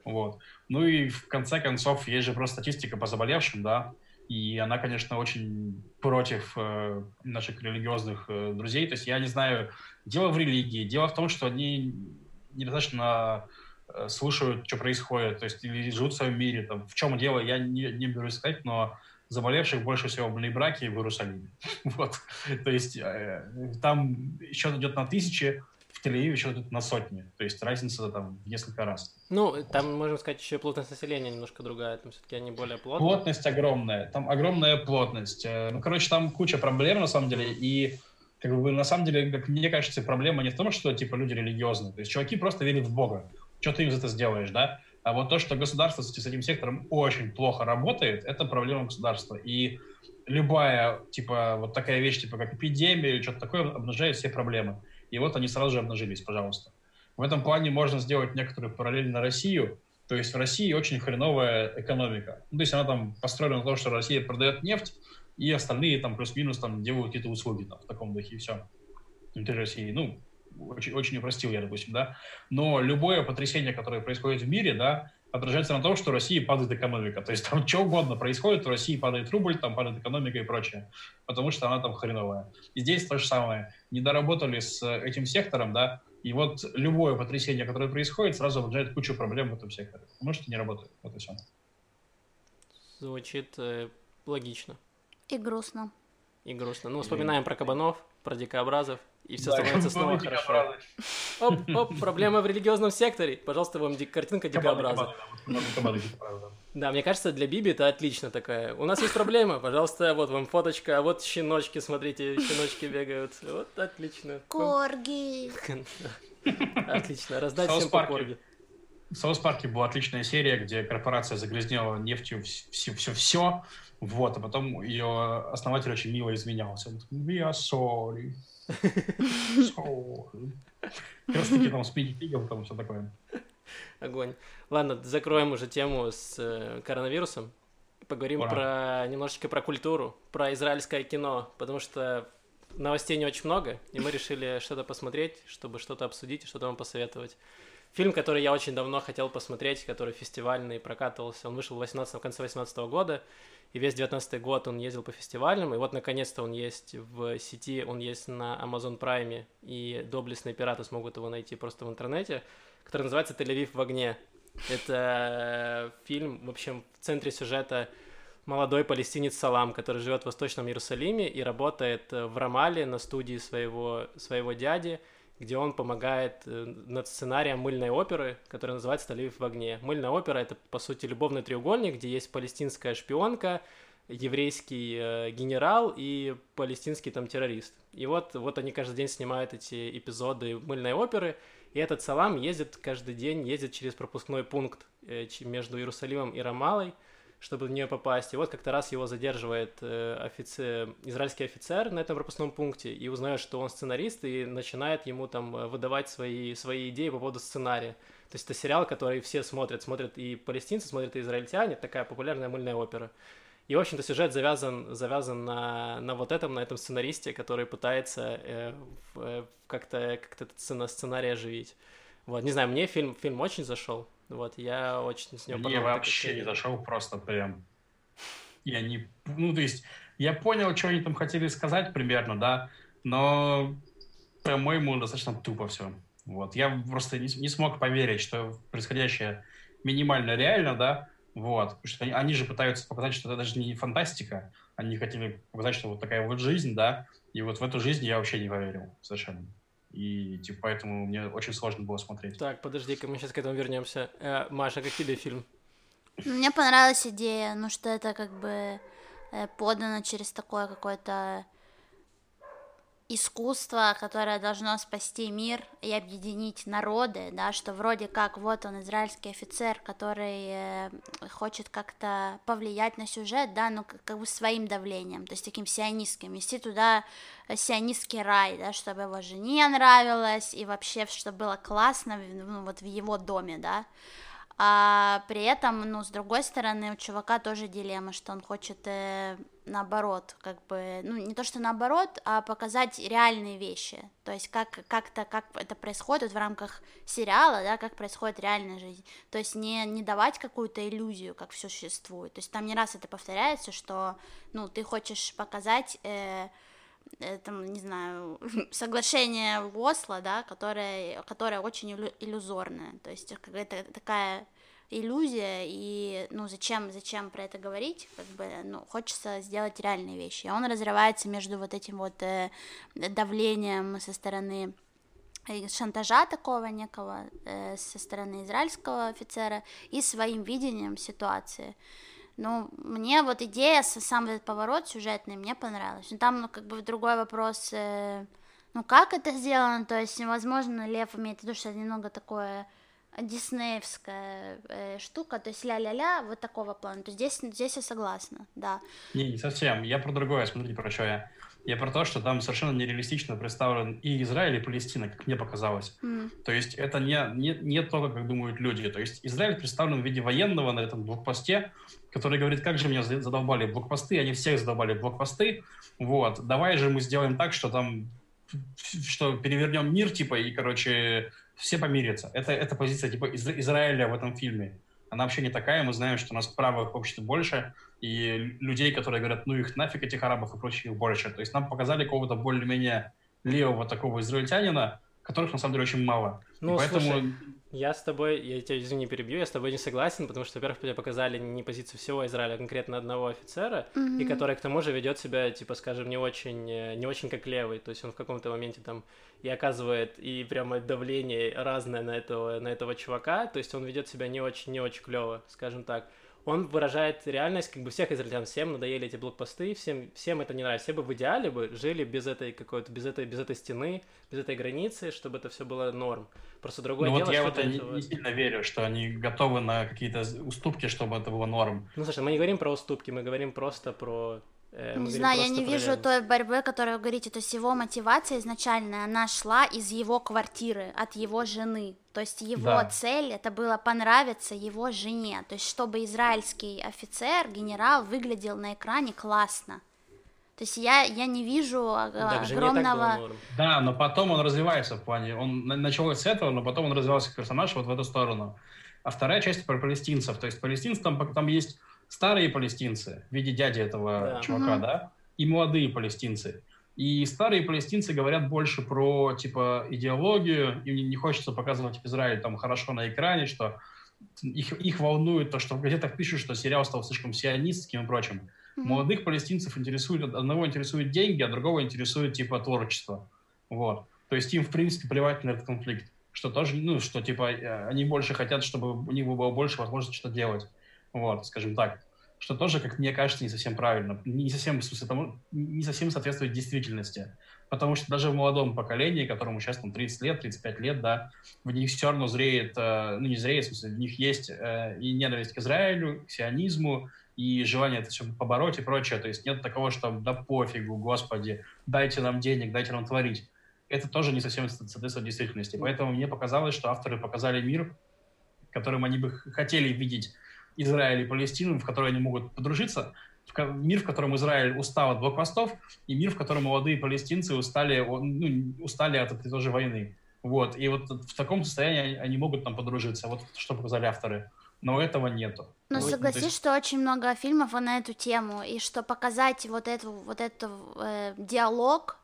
Вот. Ну и в конце концов, есть же просто статистика по заболевшим, да, и она, конечно, очень против э, наших религиозных э, друзей. То есть я не знаю, дело в религии, дело в том, что они недостаточно э, слушают, что происходит, то есть или живут в своем мире. Там, в чем дело, я не, не берусь сказать, но заболевших больше всего в Браке и в Иерусалиме. <laughs> вот. То есть э, там счет идет на тысячи, Тель-Авиве еще на сотни. То есть разница там в несколько раз. Ну, там, можно сказать, еще плотность населения немножко другая. Там все-таки они более плотные. Плотность огромная. Там огромная плотность. Э, ну, короче, там куча проблем, на самом деле. И как бы, на самом деле, как мне кажется, проблема не в том, что типа люди религиозные. То есть чуваки просто верят в Бога. Что ты им за это сделаешь, да? А вот то, что государство с этим сектором очень плохо работает, это проблема государства. И любая, типа, вот такая вещь, типа, как эпидемия или что-то такое, обнажает все проблемы и вот они сразу же обнажились, пожалуйста. В этом плане можно сделать некоторую параллель на Россию, то есть в России очень хреновая экономика. Ну, то есть она там построена на том, что Россия продает нефть, и остальные там плюс-минус там делают какие-то услуги там, в таком духе, и все. Внутри России, ну, очень, очень упростил я, допустим, да. Но любое потрясение, которое происходит в мире, да, отражается на том, что в России падает экономика. То есть там <laughs> что угодно происходит, в России падает рубль, там падает экономика и прочее, потому что она там хреновая. И здесь то же самое. Не доработали с этим сектором, да, и вот любое потрясение, которое происходит, сразу рождает кучу проблем в этом секторе, потому что не работает. Вот и все. Звучит э, логично. И грустно. И грустно. Ну, вспоминаем про кабанов, про дикообразов, и все да, становится <laughs> снова хорошо. Оп, оп, проблема в религиозном секторе. Пожалуйста, вам ди- картинка дикообраза. Да, мне кажется, для Биби это отлично такая. У нас есть проблема, пожалуйста, вот вам фоточка, а вот щеночки, смотрите, щеночки бегают. Вот отлично. Корги. Отлично, раздать всем по корги. В Саус Парке была отличная серия, где корпорация загрязнила нефтью все-все, вот, а потом ее основатель очень мило извинялся. Он такой, we are sorry. Как раз таки там с Пигом, там все такое. Огонь. Ладно, закроем уже тему с э, коронавирусом. Поговорим Ура. про немножечко про культуру, про израильское кино, потому что новостей не очень много, и мы решили что-то посмотреть, чтобы что-то обсудить и что-то вам посоветовать. Фильм, который я очень давно хотел посмотреть, который фестивальный прокатывался, он вышел в, 18, в конце 2018 года, и весь 19 год он ездил по фестивалям, и вот наконец-то он есть в сети, он есть на Amazon Prime, и доблестные пираты смогут его найти просто в интернете, который называется «Тель-Авив в огне». Это фильм, в общем, в центре сюжета молодой палестинец Салам, который живет в Восточном Иерусалиме и работает в Рамале на студии своего, своего дяди – где он помогает э, над сценарием мыльной оперы, которая называется «Талиев в огне». Мыльная опера — это, по сути, любовный треугольник, где есть палестинская шпионка, еврейский э, генерал и палестинский там террорист. И вот, вот они каждый день снимают эти эпизоды мыльной оперы, и этот Салам ездит каждый день, ездит через пропускной пункт э, между Иерусалимом и Рамалой, чтобы в нее попасть. И вот как-то раз его задерживает э, офицер, израильский офицер на этом пропускном пункте и узнает, что он сценарист, и начинает ему там э, выдавать свои, свои идеи по поводу сценария. То есть это сериал, который все смотрят. Смотрят и палестинцы, смотрят и израильтяне. Такая популярная мыльная опера. И, в общем-то, сюжет завязан, завязан на, на вот этом, на этом сценаристе, который пытается э, э, как-то как этот сценарий оживить. Вот, не знаю, мне фильм, фильм очень зашел. Вот, я очень с него Мне вообще не зашел просто прям... Я не... Ну, то есть, я понял, что они там хотели сказать примерно, да, но, по-моему, достаточно тупо все. Вот, я просто не, не смог поверить, что происходящее минимально реально, да, вот, потому что они, они же пытаются показать, что это даже не фантастика, они хотели показать, что вот такая вот жизнь, да, и вот в эту жизнь я вообще не поверил совершенно и типа поэтому мне очень сложно было смотреть. Так, подожди-ка, мы сейчас к этому вернемся. Э, Маша, как тебе фильм? Мне понравилась идея, ну что это как бы э, подано через такое какое-то искусство, которое должно спасти мир и объединить народы, да, что вроде как вот он израильский офицер, который э, хочет как-то повлиять на сюжет, да, но как, как бы своим давлением, то есть таким сионистским, вести туда сионистский рай, да, чтобы его жене нравилось и вообще, чтобы было классно, ну, вот в его доме, да, а при этом, ну, с другой стороны, у чувака тоже дилемма, что он хочет э, наоборот, как бы, ну, не то что наоборот, а показать реальные вещи, то есть как, как-то, как это происходит в рамках сериала, да, как происходит реальная жизнь, то есть не, не давать какую-то иллюзию, как все существует, то есть там не раз это повторяется, что, ну, ты хочешь показать... Э, там, не знаю, <laughs> соглашение Осло, да, которое, которое очень иллюзорное, то есть какая-то такая иллюзия, и, ну, зачем, зачем про это говорить, как бы, ну, хочется сделать реальные вещи, он разрывается между вот этим вот э, давлением со стороны э, шантажа такого некого э, со стороны израильского офицера и своим видением ситуации, ну, мне вот идея, сам этот поворот сюжетный, мне понравилась. Но там, ну, как бы другой вопрос, э, ну, как это сделано, то есть, возможно, Лев имеет в виду, что это немного такое диснеевская э, штука, то есть ля-ля-ля, вот такого плана. То есть здесь, здесь я согласна, да. Не, не совсем. Я про другое, смотрите, про что я. Я про то, что там совершенно нереалистично представлен и Израиль, и Палестина, как мне показалось. Mm. То есть это не, не, не то, как думают люди. То есть Израиль представлен в виде военного на этом блокпосте, который говорит, как же меня задолбали блокпосты, они всех задолбали блокпосты. Вот, давай же мы сделаем так, что там что перевернем мир, типа, и, короче, все помирятся. Это, это позиция, типа, Изра- Израиля в этом фильме. она вообще не такая. Мы знаем, что у нас правых общества больше, и людей, которые говорят, ну их нафиг, этих арабов и прочих, больше. То есть нам показали какого-то более-менее левого такого израильтянина, которых на самом деле очень мало. Ну, и поэтому... слушай, я с тобой, я тебя, извини, перебью, я с тобой не согласен, потому что, во-первых, тебе показали не позицию всего Израиля, а конкретно одного офицера, mm-hmm. и который к тому же ведет себя, типа, скажем, не очень, э, не очень как левый, то есть он в каком-то моменте там и оказывает и прямо давление разное на этого, на этого чувака, то есть он ведет себя не очень, не очень клево, скажем так он выражает реальность как бы всех израильтян. Всем надоели эти блокпосты, всем, всем это не нравится. Все бы в идеале бы жили без этой какой-то, без этой, без этой стены, без этой границы, чтобы это все было норм. Просто другое ну, дело, вот я в это не, не сильно верю, что они готовы на какие-то уступки, чтобы это было норм. Ну, слушай, мы не говорим про уступки, мы говорим просто про не знаю, я не вижу той борьбы, которую вы говорите, то есть его мотивация изначальная, она шла из его квартиры, от его жены, то есть его да. цель это было понравиться его жене, то есть чтобы израильский офицер, генерал выглядел на экране классно. То есть я, я не вижу а, так огромного... Да, но потом он развивается в плане, он начал с этого, но потом он развивался как персонаж вот в эту сторону. А вторая часть про палестинцев, то есть палестинцы там, там есть старые палестинцы в виде дяди этого да. чувака, угу. да, и молодые палестинцы. И старые палестинцы говорят больше про, типа, идеологию, им не хочется показывать Израиль там хорошо на экране, что их, их волнует то, что в газетах пишут, что сериал стал слишком сионистским и прочим. Mm-hmm. Молодых палестинцев интересует, одного интересует деньги, а другого интересует, типа, творчество. Вот. То есть им, в принципе, плевать на этот конфликт. Что тоже, ну, что, типа, э, они больше хотят, чтобы у них было больше возможности что-то делать. Вот, скажем так. Что тоже, как мне кажется, не совсем правильно. Не совсем, в смысле, тому, не совсем соответствует действительности. Потому что даже в молодом поколении, которому сейчас там 30 лет, 35 лет, да, в них все равно зреет, э, ну не зреет, в смысле, в них есть э, и ненависть к Израилю, к сионизму, и желание это все побороть и прочее. То есть нет такого, что да пофигу, господи, дайте нам денег, дайте нам творить. Это тоже не совсем соответствует действительности. Поэтому мне показалось, что авторы показали мир, которым они бы хотели видеть Израиль и Палестину, в которой они могут подружиться, мир, в котором Израиль устал от блокпостов, и мир, в котором молодые палестинцы устали, ну, устали от этой тоже войны. Вот. И вот в таком состоянии они могут там подружиться. Вот что показали авторы. Но этого нету. Но ну, согласись, есть... что очень много фильмов на эту тему, и что показать вот эту вот эту э, диалог,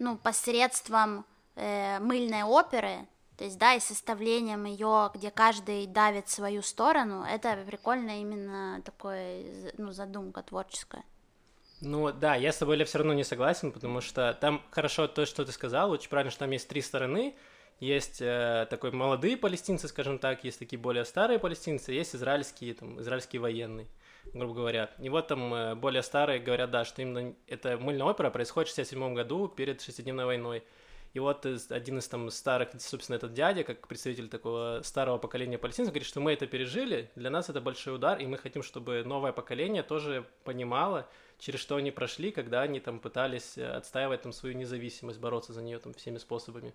ну посредством э, мыльной оперы, то есть, да, и составлением ее, где каждый давит свою сторону, это прикольно именно такое, ну, задумка творческая. Ну да, я с тобой все равно не согласен, потому что там хорошо то, что ты сказал, очень правильно, что там есть три стороны. Есть э, такой молодые палестинцы, скажем так, есть такие более старые палестинцы, есть израильские, там, израильские военные, грубо говоря. И вот там э, более старые говорят, да, что именно эта мыльная опера происходит в 67 году перед шестидневной войной. И вот один из там старых, собственно, этот дядя, как представитель такого старого поколения палестинцев, говорит, что мы это пережили, для нас это большой удар, и мы хотим, чтобы новое поколение тоже понимало, через что они прошли, когда они там пытались э, отстаивать там свою независимость, бороться за нее там всеми способами.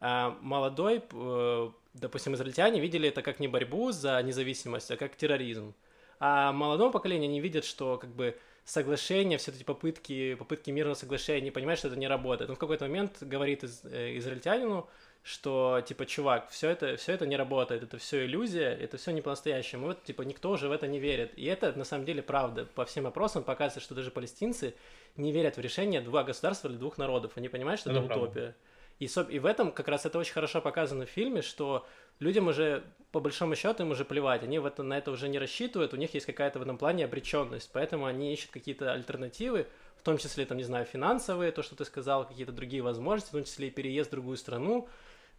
А молодой, э, допустим, израильтяне видели это как не борьбу за независимость, а как терроризм. А молодому поколению они видят, что как бы соглашения, все эти попытки, попытки мирного соглашения, понимает, что это не работает. Он в какой-то момент говорит из, э, израильтянину, что, типа, чувак, все это, все это не работает, это все иллюзия, это все не по-настоящему. вот, типа, никто уже в это не верит. И это, на самом деле, правда. По всем опросам показывается, что даже палестинцы не верят в решение двух государств или двух народов. Они понимают, что это, это утопия. И, и в этом как раз это очень хорошо показано в фильме, что людям уже, по большому счету, им уже плевать, они в это, на это уже не рассчитывают, у них есть какая-то в этом плане обреченность, поэтому они ищут какие-то альтернативы, в том числе, там, не знаю, финансовые, то, что ты сказал, какие-то другие возможности, в том числе и переезд в другую страну,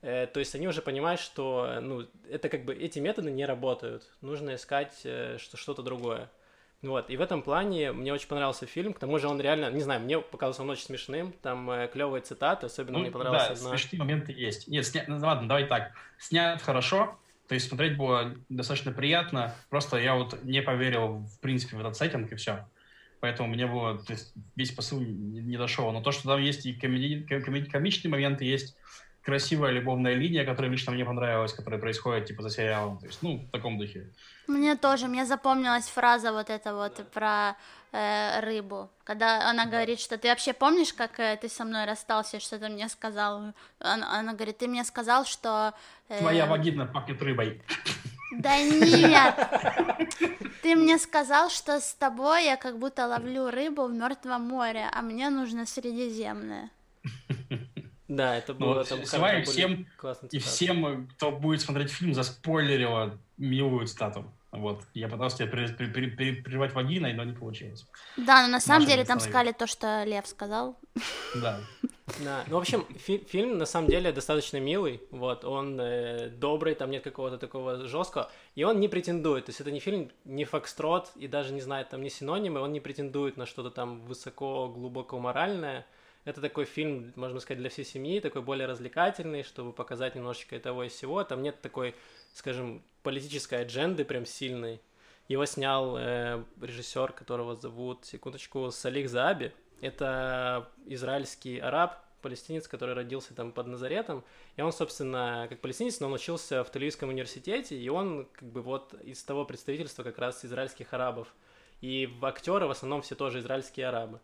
э, то есть они уже понимают, что, ну, это как бы, эти методы не работают, нужно искать э, что-то другое. Вот, и в этом плане мне очень понравился фильм, к тому же он реально, не знаю, мне показался он очень смешным, там э, клевые цитаты, особенно ну, мне понравилась да, одна. смешные моменты есть. Нет, сня... ну, ладно, давай так, снят хорошо, то есть смотреть было достаточно приятно, просто я вот не поверил, в принципе, в этот сеттинг и все. Поэтому мне было, то есть весь посыл не, не дошел. Но то, что там есть и комеди... коми... комичные моменты, есть красивая любовная линия, которая лично мне понравилась, которая происходит типа за сериалом. То есть, ну, в таком духе. Мне тоже, мне запомнилась фраза вот эта вот про э, рыбу, когда она да. говорит, что ты вообще помнишь, как э, ты со мной расстался, что ты мне сказал? Она, она говорит, ты мне сказал, что... Э, Твоя вагина пахнет рыбой. Да нет! Ты мне сказал, что с тобой я как будто ловлю рыбу в Мертвом море, а мне нужно Средиземное. Да, это было Ну, там всем И всем, кто будет смотреть фильм, заспойлерила милую цитату. Вот. Я пытался тебя при- при- при- при- прервать вагиной, но не получилось. Да, но на самом Маша деле не там сказали то, что Лев сказал. Да. Да, ну, в общем, фи- фильм на самом деле достаточно милый, вот, он э, добрый, там нет какого-то такого жесткого, и он не претендует, то есть это не фильм, не фокстрот, и даже не знает там ни синонимы, он не претендует на что-то там высоко, глубоко моральное, это такой фильм, можно сказать, для всей семьи, такой более развлекательный, чтобы показать немножечко и того и всего, там нет такой, скажем, политической адженды прям сильной, его снял э, режиссер, которого зовут, секундочку, Салих Зааби. Это израильский араб, палестинец, который родился там под Назаретом. И он, собственно, как палестинец, но он учился в Тель-Авивском университете, и он как бы вот из того представительства как раз израильских арабов. И актеры в основном все тоже израильские арабы.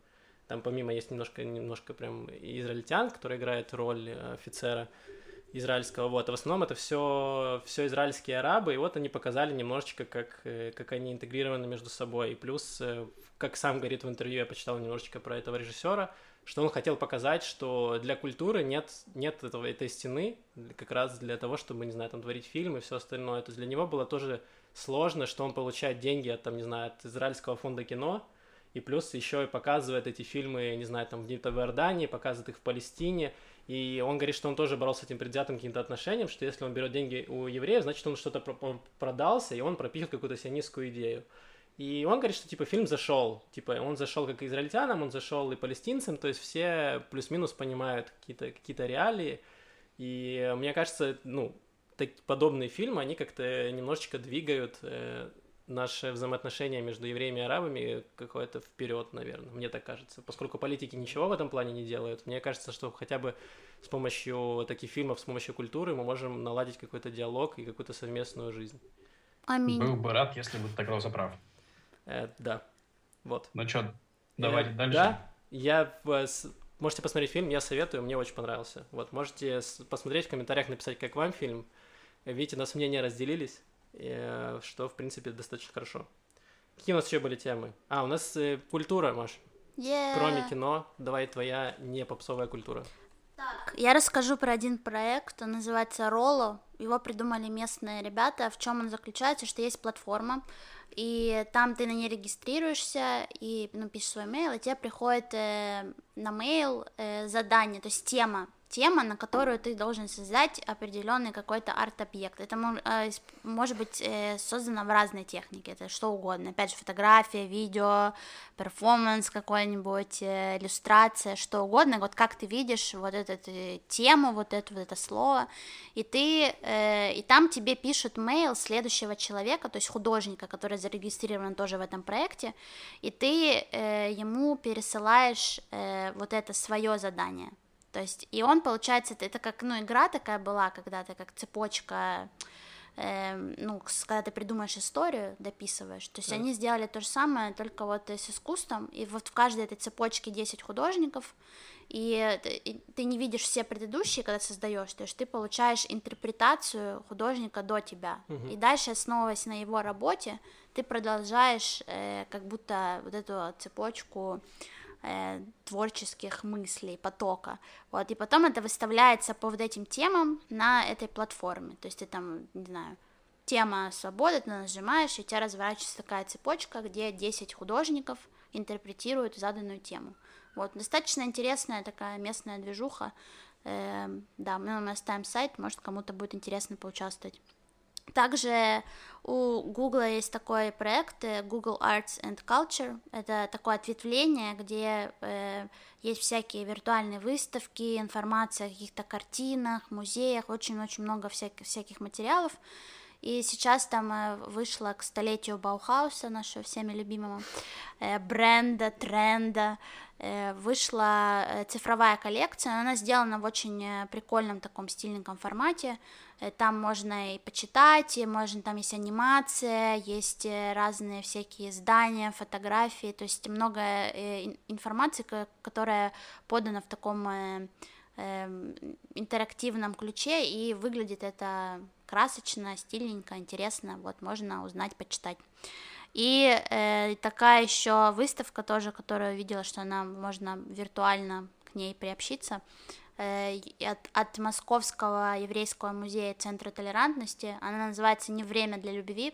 Там помимо есть немножко, немножко прям израильтян, который играет роль э, офицера израильского, вот, а в основном это все, все израильские арабы, и вот они показали немножечко, как, э, как они интегрированы между собой, и плюс, э, как сам говорит в интервью, я почитал немножечко про этого режиссера, что он хотел показать, что для культуры нет, нет этого, этой стены, как раз для того, чтобы, не знаю, там творить фильмы и все остальное, то есть для него было тоже сложно, что он получает деньги от, там, не знаю, от израильского фонда кино, и плюс еще и показывает эти фильмы, не знаю, там в Иордании, показывает их в Палестине, и он говорит, что он тоже боролся с этим предвзятым каким-то отношением, что если он берет деньги у евреев, значит, он что-то продался, и он пропихал какую-то сионистскую идею. И он говорит, что типа фильм зашел, типа он зашел как израильтянам, он зашел и палестинцам, то есть все плюс-минус понимают какие-то какие реалии. И мне кажется, ну, так, подобные фильмы, они как-то немножечко двигают э, наши взаимоотношения между евреями и арабами какое-то вперед, наверное, мне так кажется. Поскольку политики ничего в этом плане не делают, мне кажется, что хотя бы с помощью таких фильмов, с помощью культуры мы можем наладить какой-то диалог и какую-то совместную жизнь. Аминь. Был бы рад, если бы ты оказался прав. Э, да, вот. Ну что, давайте Э, дальше. Да, я э, с- можете посмотреть фильм, я советую, мне очень понравился. Вот, можете посмотреть в комментариях, написать, как вам фильм. Видите, у нас мнения разделились, что, в принципе, достаточно хорошо. Какие у нас еще были темы? А, у нас э, культура, Маш. Yeah. Кроме кино, давай твоя не попсовая культура. Я расскажу про один проект, он называется Ролло. Его придумали местные ребята. В чем он заключается? Что есть платформа, и там ты на ней регистрируешься и ну, пишешь свой mail, и тебе приходит э, на mail э, задание, то есть тема, тема, на которую ты должен создать определенный какой-то арт-объект. Это э, может быть э, создано в разной технике, это что угодно. Опять же, фотография, видео, перформанс какой-нибудь, э, иллюстрация, что угодно. Вот как ты видишь вот эту тему, вот это вот это слово, и ты, и там тебе пишут mail следующего человека, то есть художника, который зарегистрирован тоже в этом проекте, и ты ему пересылаешь вот это свое задание. То есть, и он, получается, это, как, ну, игра такая была когда-то, как цепочка, эм, ну, когда ты придумаешь историю, дописываешь. То есть Да. они сделали то же самое, только вот э, с искусством, и вот в каждой этой цепочке 10 художников, и ты, не видишь все предыдущие, когда создаешь, то есть ты получаешь интерпретацию художника до тебя, Мгм. и дальше, основываясь на его работе, ты продолжаешь э, как будто вот эту цепочку э, творческих мыслей, потока. Вот, и потом это выставляется по вот этим темам на этой платформе. То есть ты там, не знаю, тема свободы, ты нажимаешь, и у тебя разворачивается такая цепочка, где 10 художников интерпретируют заданную тему. Вот, достаточно интересная такая местная движуха. Эм, да, мы, мы оставим сайт, может, кому-то будет интересно поучаствовать. Также у Google есть такой проект э, Google Arts and Culture. Это такое ответвление, где э, есть всякие виртуальные выставки, информация о каких-то картинах, музеях, очень-очень много всяких, всяких материалов. И сейчас там э, вышло к столетию Баухауса, нашего всеми любимого, э, бренда, тренда, вышла цифровая коллекция, она сделана в очень прикольном таком стильненьком формате, там можно и почитать, и можно, там есть анимация, есть э, разные всякие издания, фотографии, то есть много э, ин- информации, ко- которая подана в таком э, эм, интерактивном ключе, и выглядит это красочно, стильненько, интересно, вот можно узнать, почитать. И э, такая еще выставка тоже, которую видела, что она можно виртуально к ней приобщиться, э, от, от Московского еврейского музея Центра толерантности. Она называется «Не время для любви»,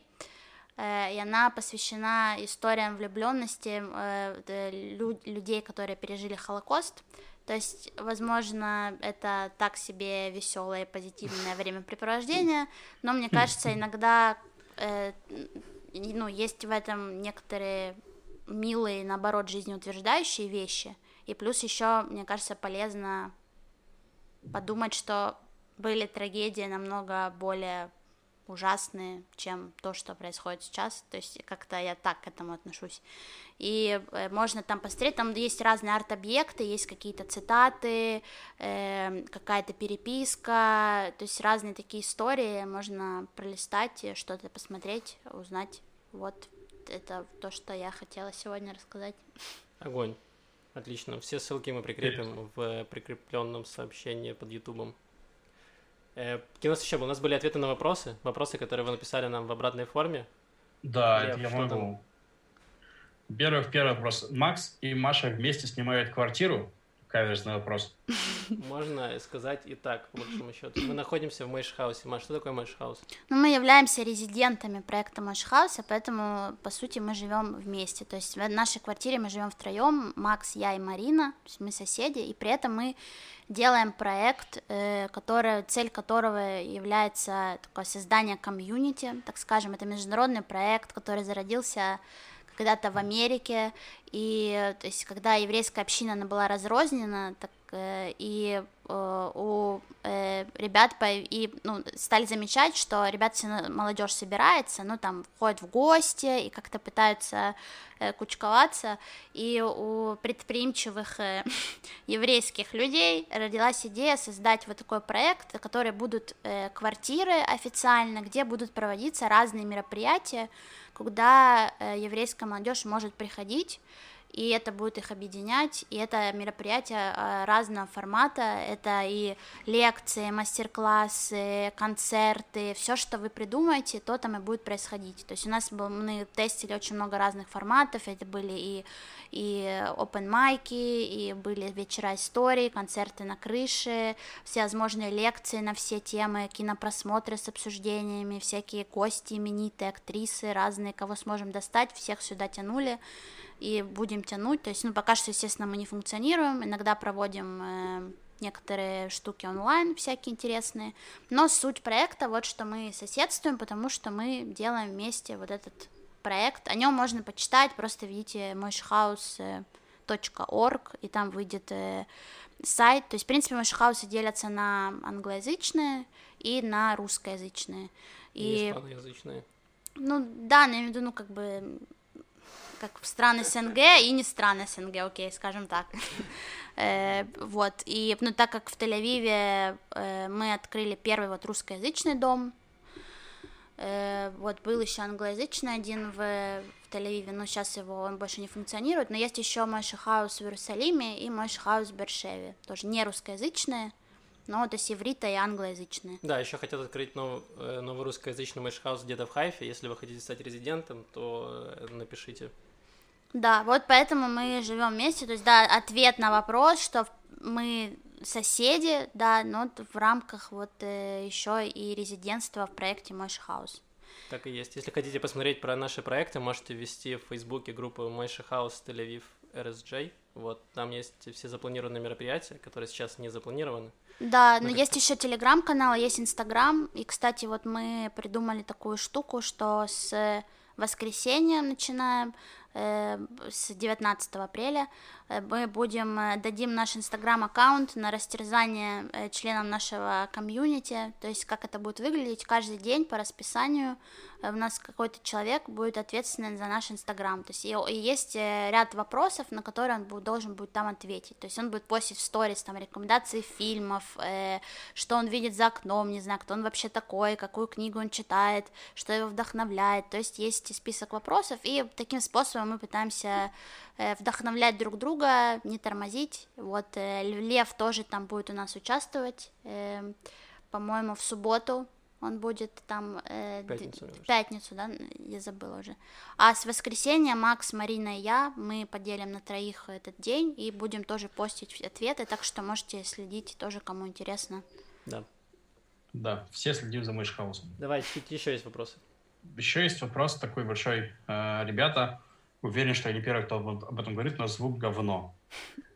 э, и она посвящена историям влюбленности э, людей, которые пережили Холокост. То есть, возможно, это так себе веселое, позитивное времяпрепровождение, но мне кажется, иногда э, ну, есть в этом некоторые милые, наоборот, жизнеутверждающие вещи. И плюс еще, мне кажется, полезно подумать, что были трагедии намного более ужасные, чем то, что происходит сейчас. То есть как-то я так к этому отношусь. И э, можно там посмотреть, там есть разные арт-объекты, есть какие-то цитаты, э, какая-то переписка, то есть разные такие истории, можно пролистать, что-то посмотреть, узнать. Вот это то, что я хотела сегодня рассказать. Огонь. Отлично. Все ссылки мы прикрепим в прикрепленном сообщении под Ютубом. Э, у нас еще были? У нас были ответы на вопросы, вопросы, которые вы написали нам в обратной форме. Да, Лев, это я могу. Там? Первый, первый вопрос. Макс и Маша вместе снимают квартиру? Каверзный вопрос. Можно сказать и так, по большому счету. Мы находимся в Мойше Хаусе. Маш, что такое Moishe House? Ну, мы являемся резидентами проекта Мойше Хауса, поэтому, по сути, мы живем вместе. То есть в нашей квартире мы живем втроем, Макс, я и Марина, то есть мы соседи, и при этом мы делаем проект, э, который, цель которого является такое создание комьюнити, так скажем, это международный проект, который зародился когда-то в Америке, и то есть когда еврейская община она была разрознена, так и э, у э, ребят и ну, стали замечать, что ребят молодежь собирается, ну там ходят в гости и как-то пытаются э, кучковаться, и у предприимчивых э, <laughs> еврейских людей родилась идея создать вот такой проект, который будут э, квартиры официально, где будут проводиться разные мероприятия, куда э, еврейская молодежь может приходить и это будет их объединять, и это мероприятия э, разного формата, это и лекции, мастер-классы, концерты, все, что вы придумаете, то там и будет происходить. То есть у нас был, мы тестили очень много разных форматов, это были и, и open майки, и были вечера истории, концерты на крыше, всевозможные лекции на все темы, кинопросмотры с обсуждениями, всякие гости, именитые актрисы, разные, кого сможем достать, всех сюда тянули, и будем тянуть. То есть, ну, пока что, естественно, мы не функционируем, иногда проводим э, некоторые штуки онлайн, всякие интересные, но суть проекта вот, что мы соседствуем, потому что мы делаем вместе вот этот проект, о нем можно почитать, просто видите moshhouse.org, и там выйдет э, сайт, то есть, в принципе, мошхаусы делятся на англоязычные и на русскоязычные. И, и испаноязычные. Ну, да, но я имею в виду, ну, как бы как в страны СНГ и не страны СНГ, окей, скажем так. <laughs> Э, вот, и, ну, так как в Тель-Авиве э, мы открыли первый вот русскоязычный дом, э, вот был еще англоязычный один в, в Тель-Авиве, но сейчас его он больше не функционирует, но есть еще Мойши Хаус в Иерусалиме и Мойши Хаус в Бершеве, тоже не русскоязычные, но то есть иврита и англоязычные. Да, еще хотят открыть нов, новый русскоязычный Moishe House где-то в Хайфе. Если вы хотите стать резидентом, то напишите. Да, вот поэтому мы живем вместе. То есть, да, ответ на вопрос, что мы соседи, да, но в рамках вот э, еще и резидентства в проекте House. Так и есть. Если хотите посмотреть про наши проекты, можете ввести в Фейсбуке группу Moishe House Тель-Авив RSJ. Вот, там есть все запланированные мероприятия, которые сейчас не запланированы. Да, но, но есть еще телеграм-канал, есть инстаграм. И, кстати, вот мы придумали такую штуку, что с воскресенья начинаем Э, с 19 апреля Э, мы будем, э, дадим наш инстаграм-аккаунт на растерзание э, членам нашего комьюнити, то есть как это будет выглядеть? Каждый день по расписанию, у нас какой-то человек будет ответственен за наш инстаграм, то есть и, есть ряд вопросов, на которые он будет, должен будет там ответить, то есть он будет постить в сторис там рекомендации фильмов, э, что он видит за окном, не знаю, кто он вообще такой, какую книгу он читает, что его вдохновляет, то есть есть список вопросов, и таким способом мы пытаемся Э, вдохновлять друг друга, не тормозить. Вот э, Лев тоже там будет у нас участвовать, э, по-моему, в субботу Он будет там... Э, Пятницу, в пятницу, да, я забыла уже. А с воскресенья Макс, Марина и я, мы поделим на троих этот день и будем тоже постить ответы, так что можете следить тоже, кому интересно. Да. Да, все следим за Мэйшхаусом. Давай, еще есть вопросы? Еще есть вопрос такой большой. Э, ребята, уверен, что я не первый, кто об этом говорит, но звук говно.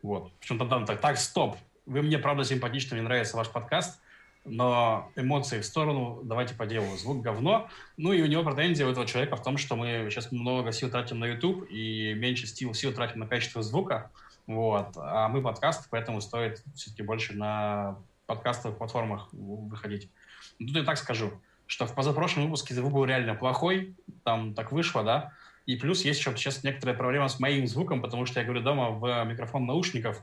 Вот. Причем там так, так, стоп. Вы мне, правда, симпатичны, мне нравится ваш подкаст, но эмоции в сторону, давайте по делу. Звук говно. Ну и у него претензия у этого человека в том, что мы сейчас много сил тратим на YouTube и меньше сил, сил тратим на качество звука. Вот. А мы подкаст, поэтому стоит все-таки больше на подкастовых платформах выходить. Тут я так скажу, что в позапрошлом выпуске звук был реально плохой, там так вышло, да, и плюс есть еще сейчас некоторая проблема с моим звуком, потому что я говорю дома в микрофон наушников,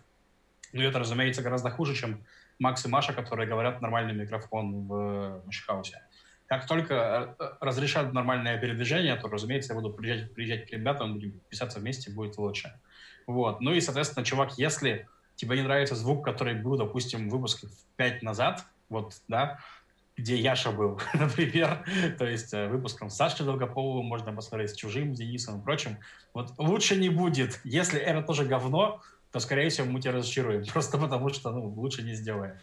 ну это, разумеется, гораздо хуже, чем Макс и Маша, которые говорят нормальный микрофон в Мышхаусе. Как только э, разрешат нормальное передвижение, то, разумеется, я буду приезжать, приезжать к ребятам, будем писаться вместе, будет лучше. Вот. Ну и, соответственно, чувак, если тебе не нравится звук, который был, допустим, в выпуске 5 назад, вот, да, где Яша был, <laughs> например, то есть э, выпуском с Сашей Долгополовым можно посмотреть, с Чужим, Денисом и прочим. Вот лучше не будет. Если это тоже говно, то, скорее всего, мы тебя разочаруем, <laughs> просто потому что, ну, лучше не сделаем.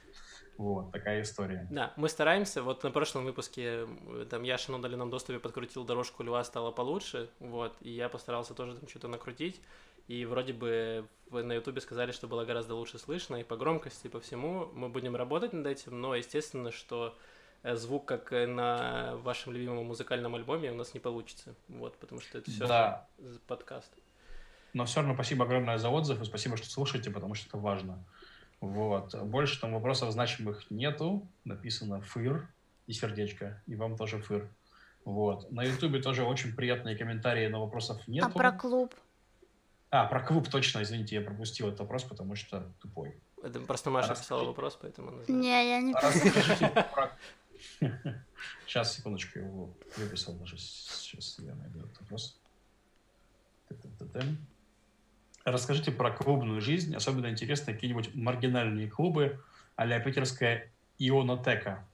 Вот, такая история. Да, мы стараемся. Вот на прошлом выпуске там Яша на удаленном доступе подкрутил дорожку льва, стало получше, вот, и я постарался тоже там что-то накрутить. И вроде бы на Ютубе сказали, что было гораздо лучше слышно, и по громкости, и по всему. Мы будем работать над этим, но естественно, что э, звук, как на вашем любимом музыкальном альбоме, у нас не получится. Вот, потому что это все да. подкаст. Но все равно спасибо огромное за отзыв и спасибо, что слушаете, потому что это важно. Вот. Больше там вопросов значимых нету. Написано фыр и сердечко. И вам тоже фыр. Вот. На Ютубе тоже очень приятные комментарии, но вопросов нету. А про клуб? А, про клуб точно, извините, я пропустил этот вопрос, потому что тупой. Это просто Маша писала вопрос, поэтому она знает. Не, я не писала. <laughs> Сейчас, секундочку, я его выписал даже. Сейчас я найду этот вопрос. Расскажите про клубную жизнь. Особенно интересны какие-нибудь маргинальные клубы а-ля питерская ионотека.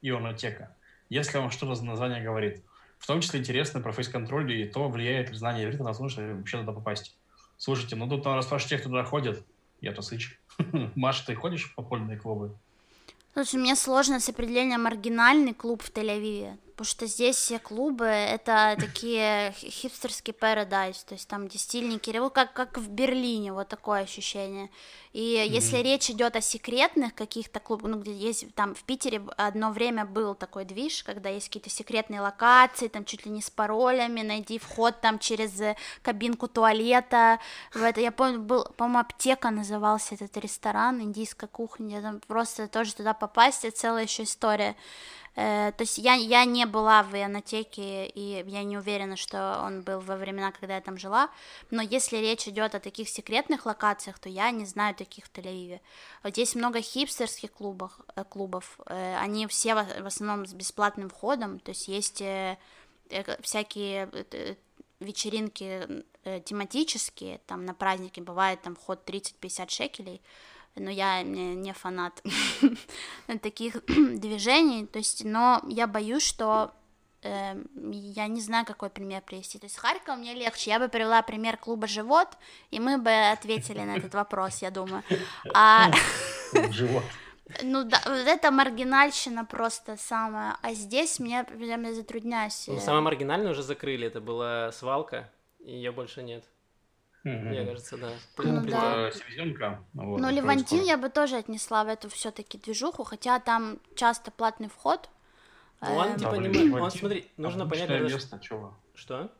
Ионотека. Если вам что-то за название говорит. В том числе интересно про фейс-контроль и то, влияет ли знание иврита на то, что вообще туда попасть. Слушайте, ну тут раз спрашиваете, кто туда ходит, я-то сыч. <laughs> Маша, ты ходишь в подпольные клубы? Слушай, мне сложно с определением маргинальный клуб в Тель-Авиве потому что здесь все клубы это такие хипстерский парадайз, то есть там дистильники, вот как, как в Берлине, вот такое ощущение. И mm-hmm. если речь идет о секретных каких-то клубах, ну, где есть, там в Питере одно время был такой движ, когда есть какие-то секретные локации, там чуть ли не с паролями, найди вход там через э, кабинку туалета, в это, я помню, был, по-моему, аптека назывался этот ресторан, индийская кухня, там просто тоже туда попасть, это целая еще история. Э, то есть я, я не была в ионотеке, и я не уверена, что он был во времена, когда я там жила, но если речь идет о таких секретных локациях, то я не знаю таких в Тель-Авиве. Есть много хипстерских клубов, э, клубов, э, они все в основном с бесплатным входом, то есть есть всякие вечеринки тематические, там на праздники бывает там вход 30-50 шекелей, но я не, не фанат <laughs> таких <clears throat> движений, то есть, но я боюсь, что э, я не знаю, какой пример привести. То есть Харьков мне легче. Я бы привела пример клуба «Живот», и мы бы ответили на этот вопрос, я думаю. А... Живот. <laughs> Ну да, вот это маргинальщина просто самая. А здесь меня прям затрудняюсь. Ну, самое маргинальное уже закрыли, это была свалка, и ее больше нет. Mm-hmm. Мне кажется, да. Ну, да. Селезенка. Вот, Но Левантин я бы тоже отнесла в эту все-таки движуху, хотя там часто платный вход. Ну, он, типа, не... он, смотри, нужно понять... Место? Что?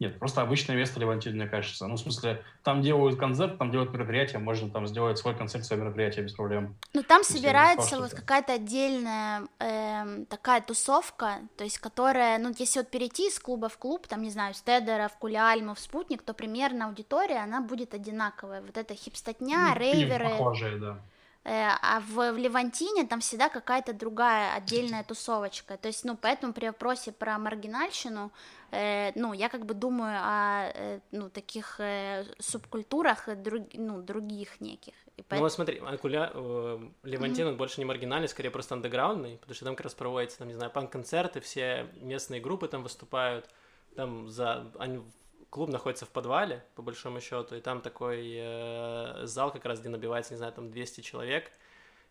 Нет, просто обычное место Левантин, мне кажется. Ну, в смысле, там делают концерт, там делают мероприятие, можно там сделать свой концерт, свое мероприятие без проблем. Ну, там Если собирается вот какая-то отдельная э, такая тусовка, то есть которая, ну, если вот перейти из клуба в клуб, там, не знаю, Стедера, в Спутник, то примерно аудитория, она будет одинаковая. Вот эта хипстотня, ну, рейверы. Похожие, да. Э, а в, в Левантине там всегда какая-то другая отдельная тусовочка. То есть, ну, поэтому при вопросе про маргинальщину, э, ну, я как бы думаю о, э, ну, таких э, субкультурах, друг, ну, других неких. И поэтому... Ну вот смотри, Акуля... э, Левантин, mm-hmm. он больше не маргинальный, скорее просто андеграундный, потому что там как раз проводятся, там, не знаю, панк-концерты, все местные группы там выступают, там за... Они... Клуб находится в подвале, по большому счету, и там такой э, зал как раз, где набивается, не знаю, там 200 человек,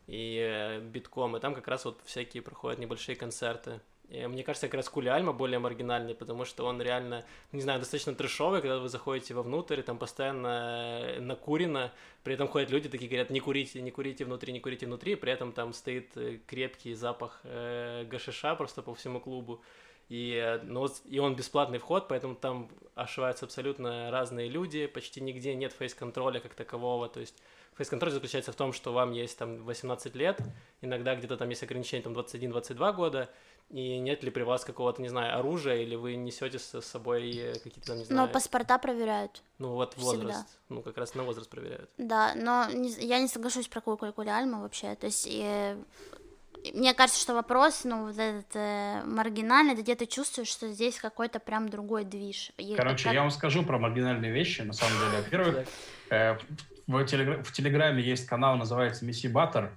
и э, битком, и там как раз вот всякие проходят небольшие концерты. И мне кажется, как раз Кули Альма более маргинальный, потому что он реально, не знаю, достаточно трешовый, когда вы заходите вовнутрь, там постоянно э, накурено, при этом ходят люди такие говорят, не курите, не курите внутри, не курите внутри, при этом там стоит э, крепкий запах э, гашиша просто по всему клубу. И, э, ну, и он бесплатный вход, поэтому там ошиваются абсолютно разные люди, почти нигде нет фейс-контроля как такового, то есть Фейс-контроль заключается в том, что вам есть там 18 лет, иногда где-то там есть ограничение там 21-22 года, и нет ли при вас какого-то, не знаю, оружия, или вы несете с собой какие-то там, не знаю... Но паспорта проверяют. Ну вот возраст, Всегда. ну как раз на возраст проверяют. Да, но я не соглашусь про Кулькуля Альма вообще, то есть... Мне кажется, что вопрос, ну, вот этот э, маргинальный, ты где-то чувствуешь, что здесь какой-то прям другой движ. Короче, как... я вам скажу про маргинальные вещи, на самом деле. Во-первых, э, в, телегра... в Телеграме есть канал, называется Месси Баттер.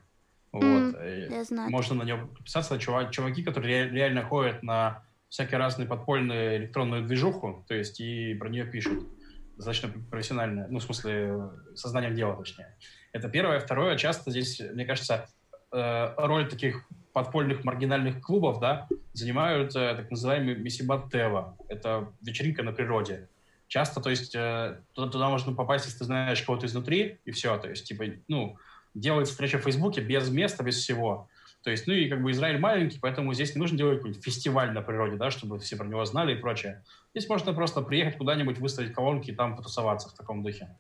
Вот. Mm, я знаю. Можно на него подписаться. Чувак, чуваки, которые реально ходят на всякие разные подпольные электронную движуху, то есть и про нее пишут. Достаточно профессионально, ну, в смысле, сознанием дела, точнее. Это первое. Второе, часто здесь, мне кажется, э, роль таких подпольных маргинальных клубов, да, занимают э, так называемый Мессибат Тева. Это вечеринка на природе часто, то есть, э, туда, туда можно попасть, если ты знаешь кого-то изнутри, и все, то есть, типа, ну, делать встреча в Фейсбуке без места, без всего. То есть, ну и как бы Израиль маленький, поэтому здесь не нужно делать какой-нибудь фестиваль на природе, да, чтобы все про него знали и прочее. Здесь можно просто приехать куда-нибудь, выставить колонки и там потусоваться в таком духе.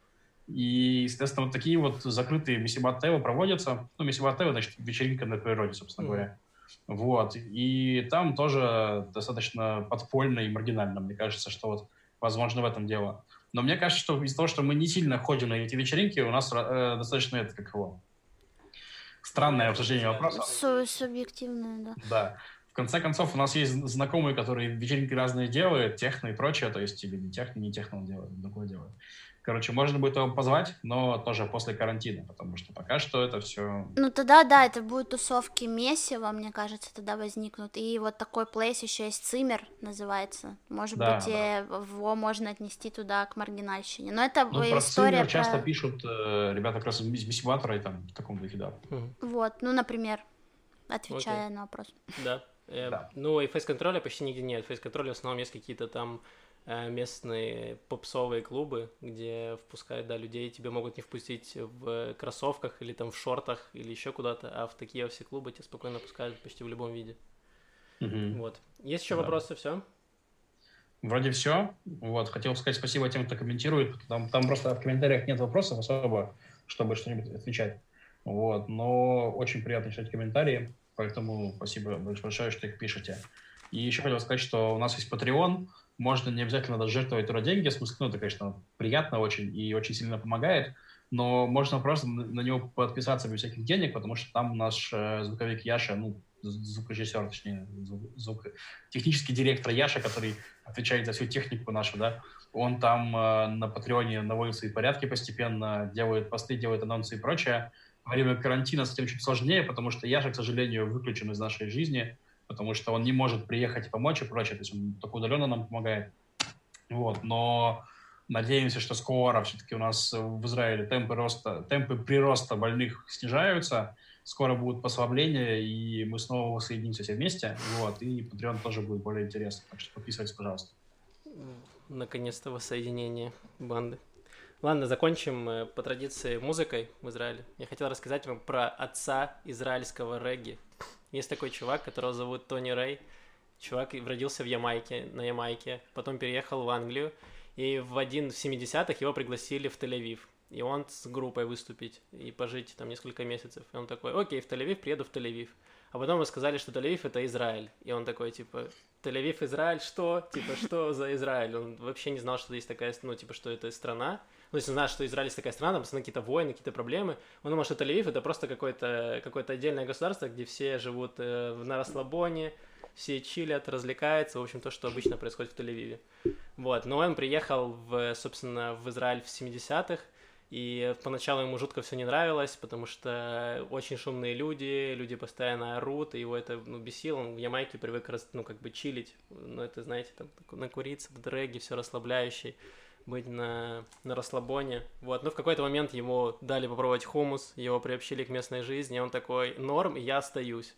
И, естественно, вот такие вот закрытые Мессибат Тева проводятся. Ну, Мессибат Тева, значит, вечеринка на природе, собственно mm-hmm. говоря. Вот. И там тоже достаточно подпольно и маргинально, мне кажется, что вот Возможно, в этом дело. Но мне кажется, что из-за того, что мы не сильно ходим на эти вечеринки, у нас э, достаточно это как его странное обсуждение вопроса. Су субъективное, да. Да. В конце концов, у нас есть знакомые, которые вечеринки разные делают, техно и прочее, то есть или не техно, не техно он делает, другое делает. Короче, можно будет его позвать, но тоже после карантина, потому что пока что это все. Ну тогда да, это будут тусовки месиво, мне кажется, тогда возникнут. И вот такой плейс еще есть Цимер, называется. Может да, быть, да. его можно отнести туда к маргинальщине. Но это ну, история. Про про... часто пишут э, ребята как раз из Миссиватора и там в таком духе, да. Вот, ну, например, отвечая okay. на вопрос. Да. Э, да. Ну и фейс-контроля почти нигде нет. Фейс-контроля в основном есть какие-то там Э, местные попсовые клубы, где впускают, да, людей, тебе могут не впустить в кроссовках или там в шортах или еще куда-то, а в такие все клубы тебя спокойно пускают почти в любом виде. Угу. Вот. Есть еще да. вопросы, все? Вроде все. Вот, хотел сказать спасибо тем, кто комментирует. Там, там просто в комментариях нет вопросов особо, чтобы что-нибудь отвечать. Вот, но очень приятно читать комментарии, поэтому спасибо большое, что их пишете. И еще хотел сказать, что у нас есть Patreon, можно не обязательно даже жертвовать туда деньги, в смысле, ну, это, конечно, приятно очень и очень сильно помогает, но можно просто на него подписаться без всяких денег, потому что там наш э, звуковик Яша, ну, звукорежиссер, точнее, звук, звук, технический директор Яша, который отвечает за всю технику нашу, да, он там э, на Патреоне наводит свои порядки постепенно, делает посты, делает анонсы и прочее. Во время карантина с этим чуть сложнее, потому что Яша, к сожалению, выключен из нашей жизни, потому что он не может приехать и помочь и прочее, то есть он только удаленно нам помогает. Вот, но надеемся, что скоро все-таки у нас в Израиле темпы роста, темпы прироста больных снижаются, скоро будут послабления, и мы снова соединимся все вместе, вот, и Patreon тоже будет более интересно, так что подписывайтесь, пожалуйста. Наконец-то воссоединение банды. Ладно, закончим э, по традиции музыкой в Израиле. Я хотел рассказать вам про отца израильского регги. Есть такой чувак, которого зовут Тони Рэй. Чувак родился в Ямайке, на Ямайке, потом переехал в Англию, и в один в 70-х его пригласили в Тель-Авив. И он с группой выступить и пожить там несколько месяцев. И он такой, окей, в Тель-Авив приеду в Тель-Авив. А потом ему сказали, что Тель-Авив это Израиль. И он такой, типа, Тель-Авив, Израиль, что? Типа, что за Израиль? Он вообще не знал, что есть такая, ну, типа, что это страна. Ну, если знает, что Израиль есть такая страна, там постоянно какие-то войны, какие-то проблемы, он думал, что Тель-Авив это просто какое-то какое отдельное государство, где все живут э, на расслабоне, все чилят, развлекаются, в общем, то, что обычно происходит в Тель-Авиве. Вот, но он приехал, в, собственно, в Израиль в 70-х, И поначалу ему жутко все не нравилось, потому что очень шумные люди, люди постоянно орут, и его это ну, бесило. Он в Ямайке привык, ну, как бы чилить, ну, это, знаете, там, накуриться в дрэге, все расслабляющий, быть на, на расслабоне. Вот, но в какой-то момент ему дали попробовать хумус, его приобщили к местной жизни, и он такой, норм, я остаюсь.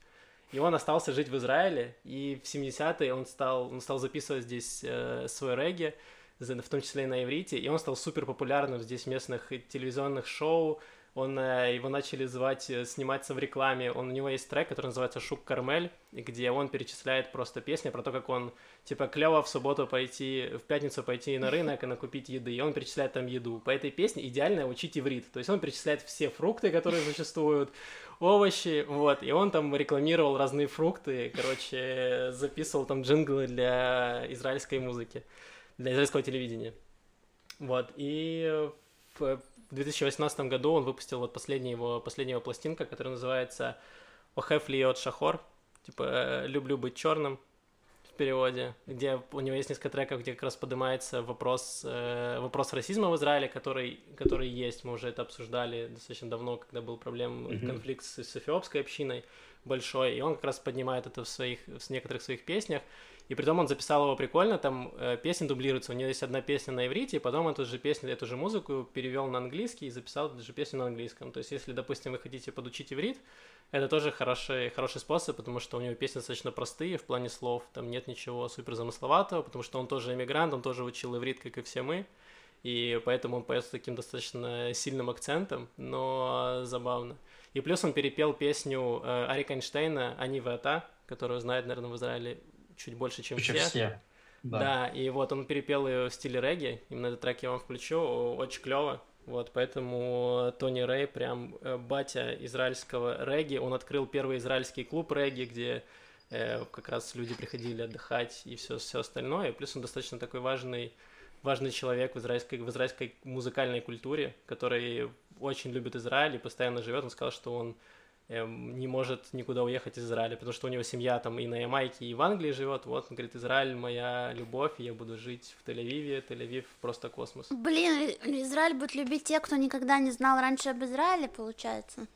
И он остался жить в Израиле, и в 70-е он стал, он стал записывать здесь э, свой регги, в том числе и на иврите, и он стал супер популярным здесь местных телевизионных шоу, он, э, его начали звать, э, сниматься в рекламе, он, у него есть трек, который называется «Шук Кармель», где он перечисляет просто песни про то, как он, типа, клево в субботу пойти, в пятницу пойти на рынок и накупить еды, и он перечисляет там еду. По этой песне идеально учить иврит, то есть он перечисляет все фрукты, которые существуют, овощи, вот, и он там рекламировал разные фрукты, короче, записывал там джинглы для израильской музыки для израильского телевидения. Вот, и в 2018 году он выпустил вот последний его, последняя его пластинка, которая называется «Охеф лиот шахор», типа «Люблю быть черным», в переводе, где у него есть несколько треков, где как раз поднимается вопрос, э, вопрос расизма в Израиле, который, который есть. Мы уже это обсуждали достаточно давно, когда был проблем, mm-hmm. конфликт с, с эфиопской общиной большой, и он как раз поднимает это в своих, в некоторых своих песнях. И при том он записал его прикольно, там э, песни дублируются. У него есть одна песня на иврите, и потом эту же песню, эту же музыку перевел на английский и записал эту же песню на английском. То есть, если, допустим, вы хотите подучить иврит, это тоже хороший, хороший способ, потому что у него песни достаточно простые в плане слов, там нет ничего супер замысловатого, потому что он тоже эмигрант, он тоже учил иврит, как и все мы, и поэтому он поет с таким достаточно сильным акцентом, но забавно. И плюс он перепел песню э, Арика Эйнштейна «Они Вата», которую знает, наверное, в Израиле чуть больше, чем все. все. Да. да, и вот он перепел ее в стиле регги, именно этот трек я вам включу, очень клево. Вот, поэтому Тони Рэй прям э, батя израильского регги, он открыл первый израильский клуб регги, где э, как раз люди приходили отдыхать и все, все остальное, и плюс он достаточно такой важный, важный человек в израильской, в израильской музыкальной культуре, который очень любит Израиль и постоянно живет, он сказал, что он не может никуда уехать из Израиля, потому что у него семья там и на Ямайке, и в Англии живет. Вот, он говорит, Израиль моя любовь, и я буду жить в Тель-Авиве, Тель-Авив просто космос. Блин, Израиль будет любить те, кто никогда не знал раньше об Израиле, получается?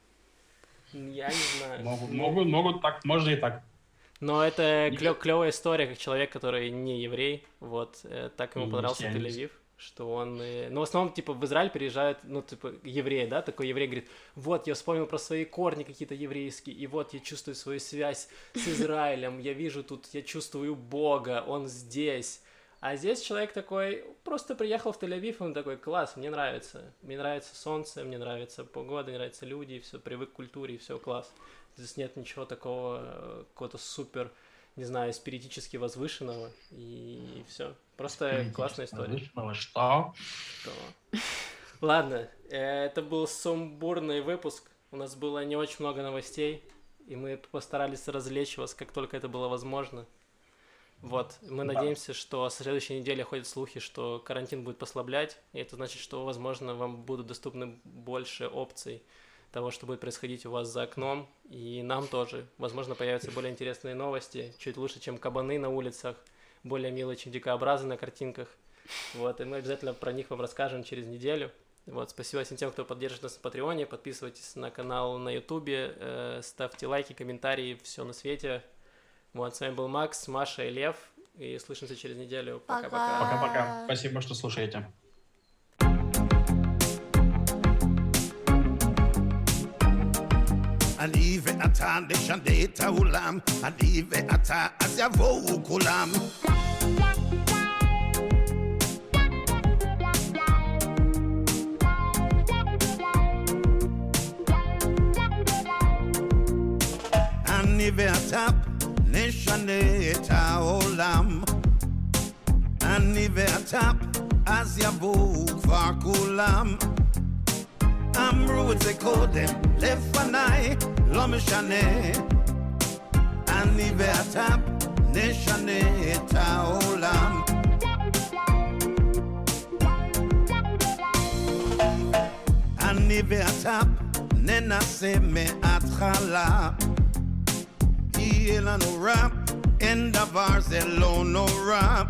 Я не знаю. Могут, могут, могут так, можно и так. Но это клё- клевая история, как человек, который не еврей, вот, э, так ему понравился Тель-Авив что он... Ну, в основном, типа, в Израиль переезжают, ну, типа, евреи, да, такой еврей говорит, вот, я вспомнил про свои корни какие-то еврейские, и вот я чувствую свою связь с Израилем, я вижу тут, я чувствую Бога, он здесь. А здесь человек такой, просто приехал в Тель-Авив, он такой, класс, мне нравится, мне нравится солнце, мне нравится погода, мне нравятся люди, все, привык к культуре, все, класс. Здесь нет ничего такого, э, какого-то супер не знаю, спиритически возвышенного, и все. Просто классная история. Возвышенного что? Что? Ладно, это был сумбурный выпуск. У нас было не очень много новостей, и мы постарались развлечь вас, как только это было возможно. Вот, мы да. надеемся, что со следующей недели ходят слухи, что карантин будет послаблять, и это значит, что, возможно, вам будут доступны больше опций того, что будет происходить у вас за окном, и нам тоже. Возможно, появятся более интересные новости, чуть лучше, чем кабаны на улицах, более милые, чем дикообразы на картинках. Вот, и мы обязательно про них вам расскажем через неделю. Вот, спасибо всем тем, кто поддержит нас на Патреоне, подписывайтесь на канал на Ютубе, э, ставьте лайки, комментарии, все на свете. Вот, с вами был Макс, Маша и Лев, и слышимся через неделю. Пока-пока. Пока-пока. Спасибо, что слушаете. אני ואתה נשנה את העולם, אני ואתה אז יבואו כולם. אני ואתה נשנה את העולם. אני ואתה אז יבואו כבר כולם. אמרו את זה קודם, לפניי, לא משנה. אני ואתה נשנה את העולם. אני ואתה ננסה מההתחלה. יהיה לנו רע, אין דבר זה לא נורא.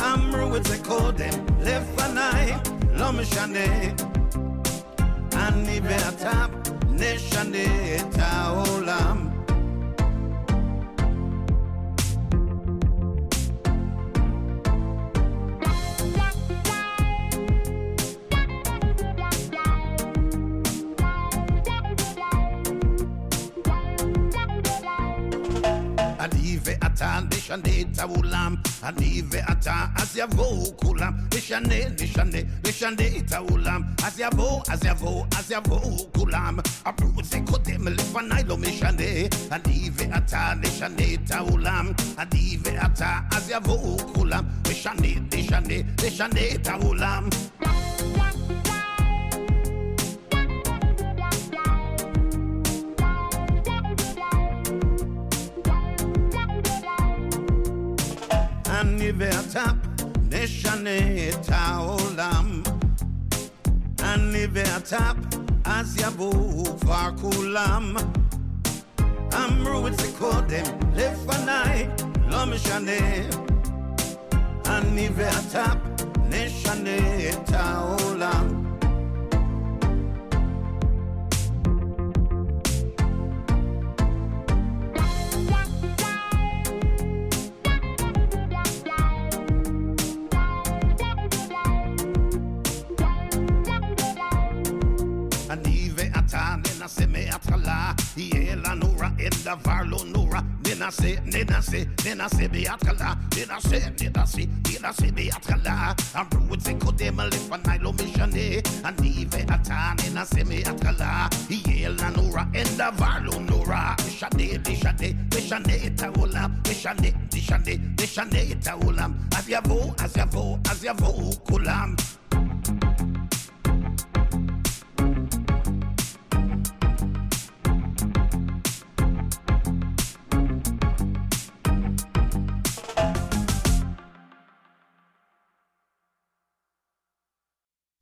אמרו את זה קודם, לפניי, לא משנה. אני ואתה נשנה את העולם. נשנה את העולם, אני ואתה, אז יבואו כולם, נשנה, נשנה, נשנה את העולם, אז יבואו, אז יבואו, אז יבואו כולם, אמרו את זה קודם לפניי, לא משנה, אני ואתה נשנה את העולם, אני ואתה, אז יבואו כולם, נשנה, נשנה, נשנה את העולם. נשנה את העולם. אני ואתה, אז יבואו כבר כולם. אמרו את זה קודם, לפניי, לא משנה. אני ואתה נשנה את העולם. ننسي ننسي ننسي بيتخلى ننسي ننسي ننسي بيتخلى عمروتي قدام الفنايلو مشاني أنيفي أتا ننسي بيتخلى يلا نورا إندا فالو نورا بشاني بشاني بشاني تاولا بشاني بشاني بشاني تاولا أبيفو أزيفو أزيفو كلام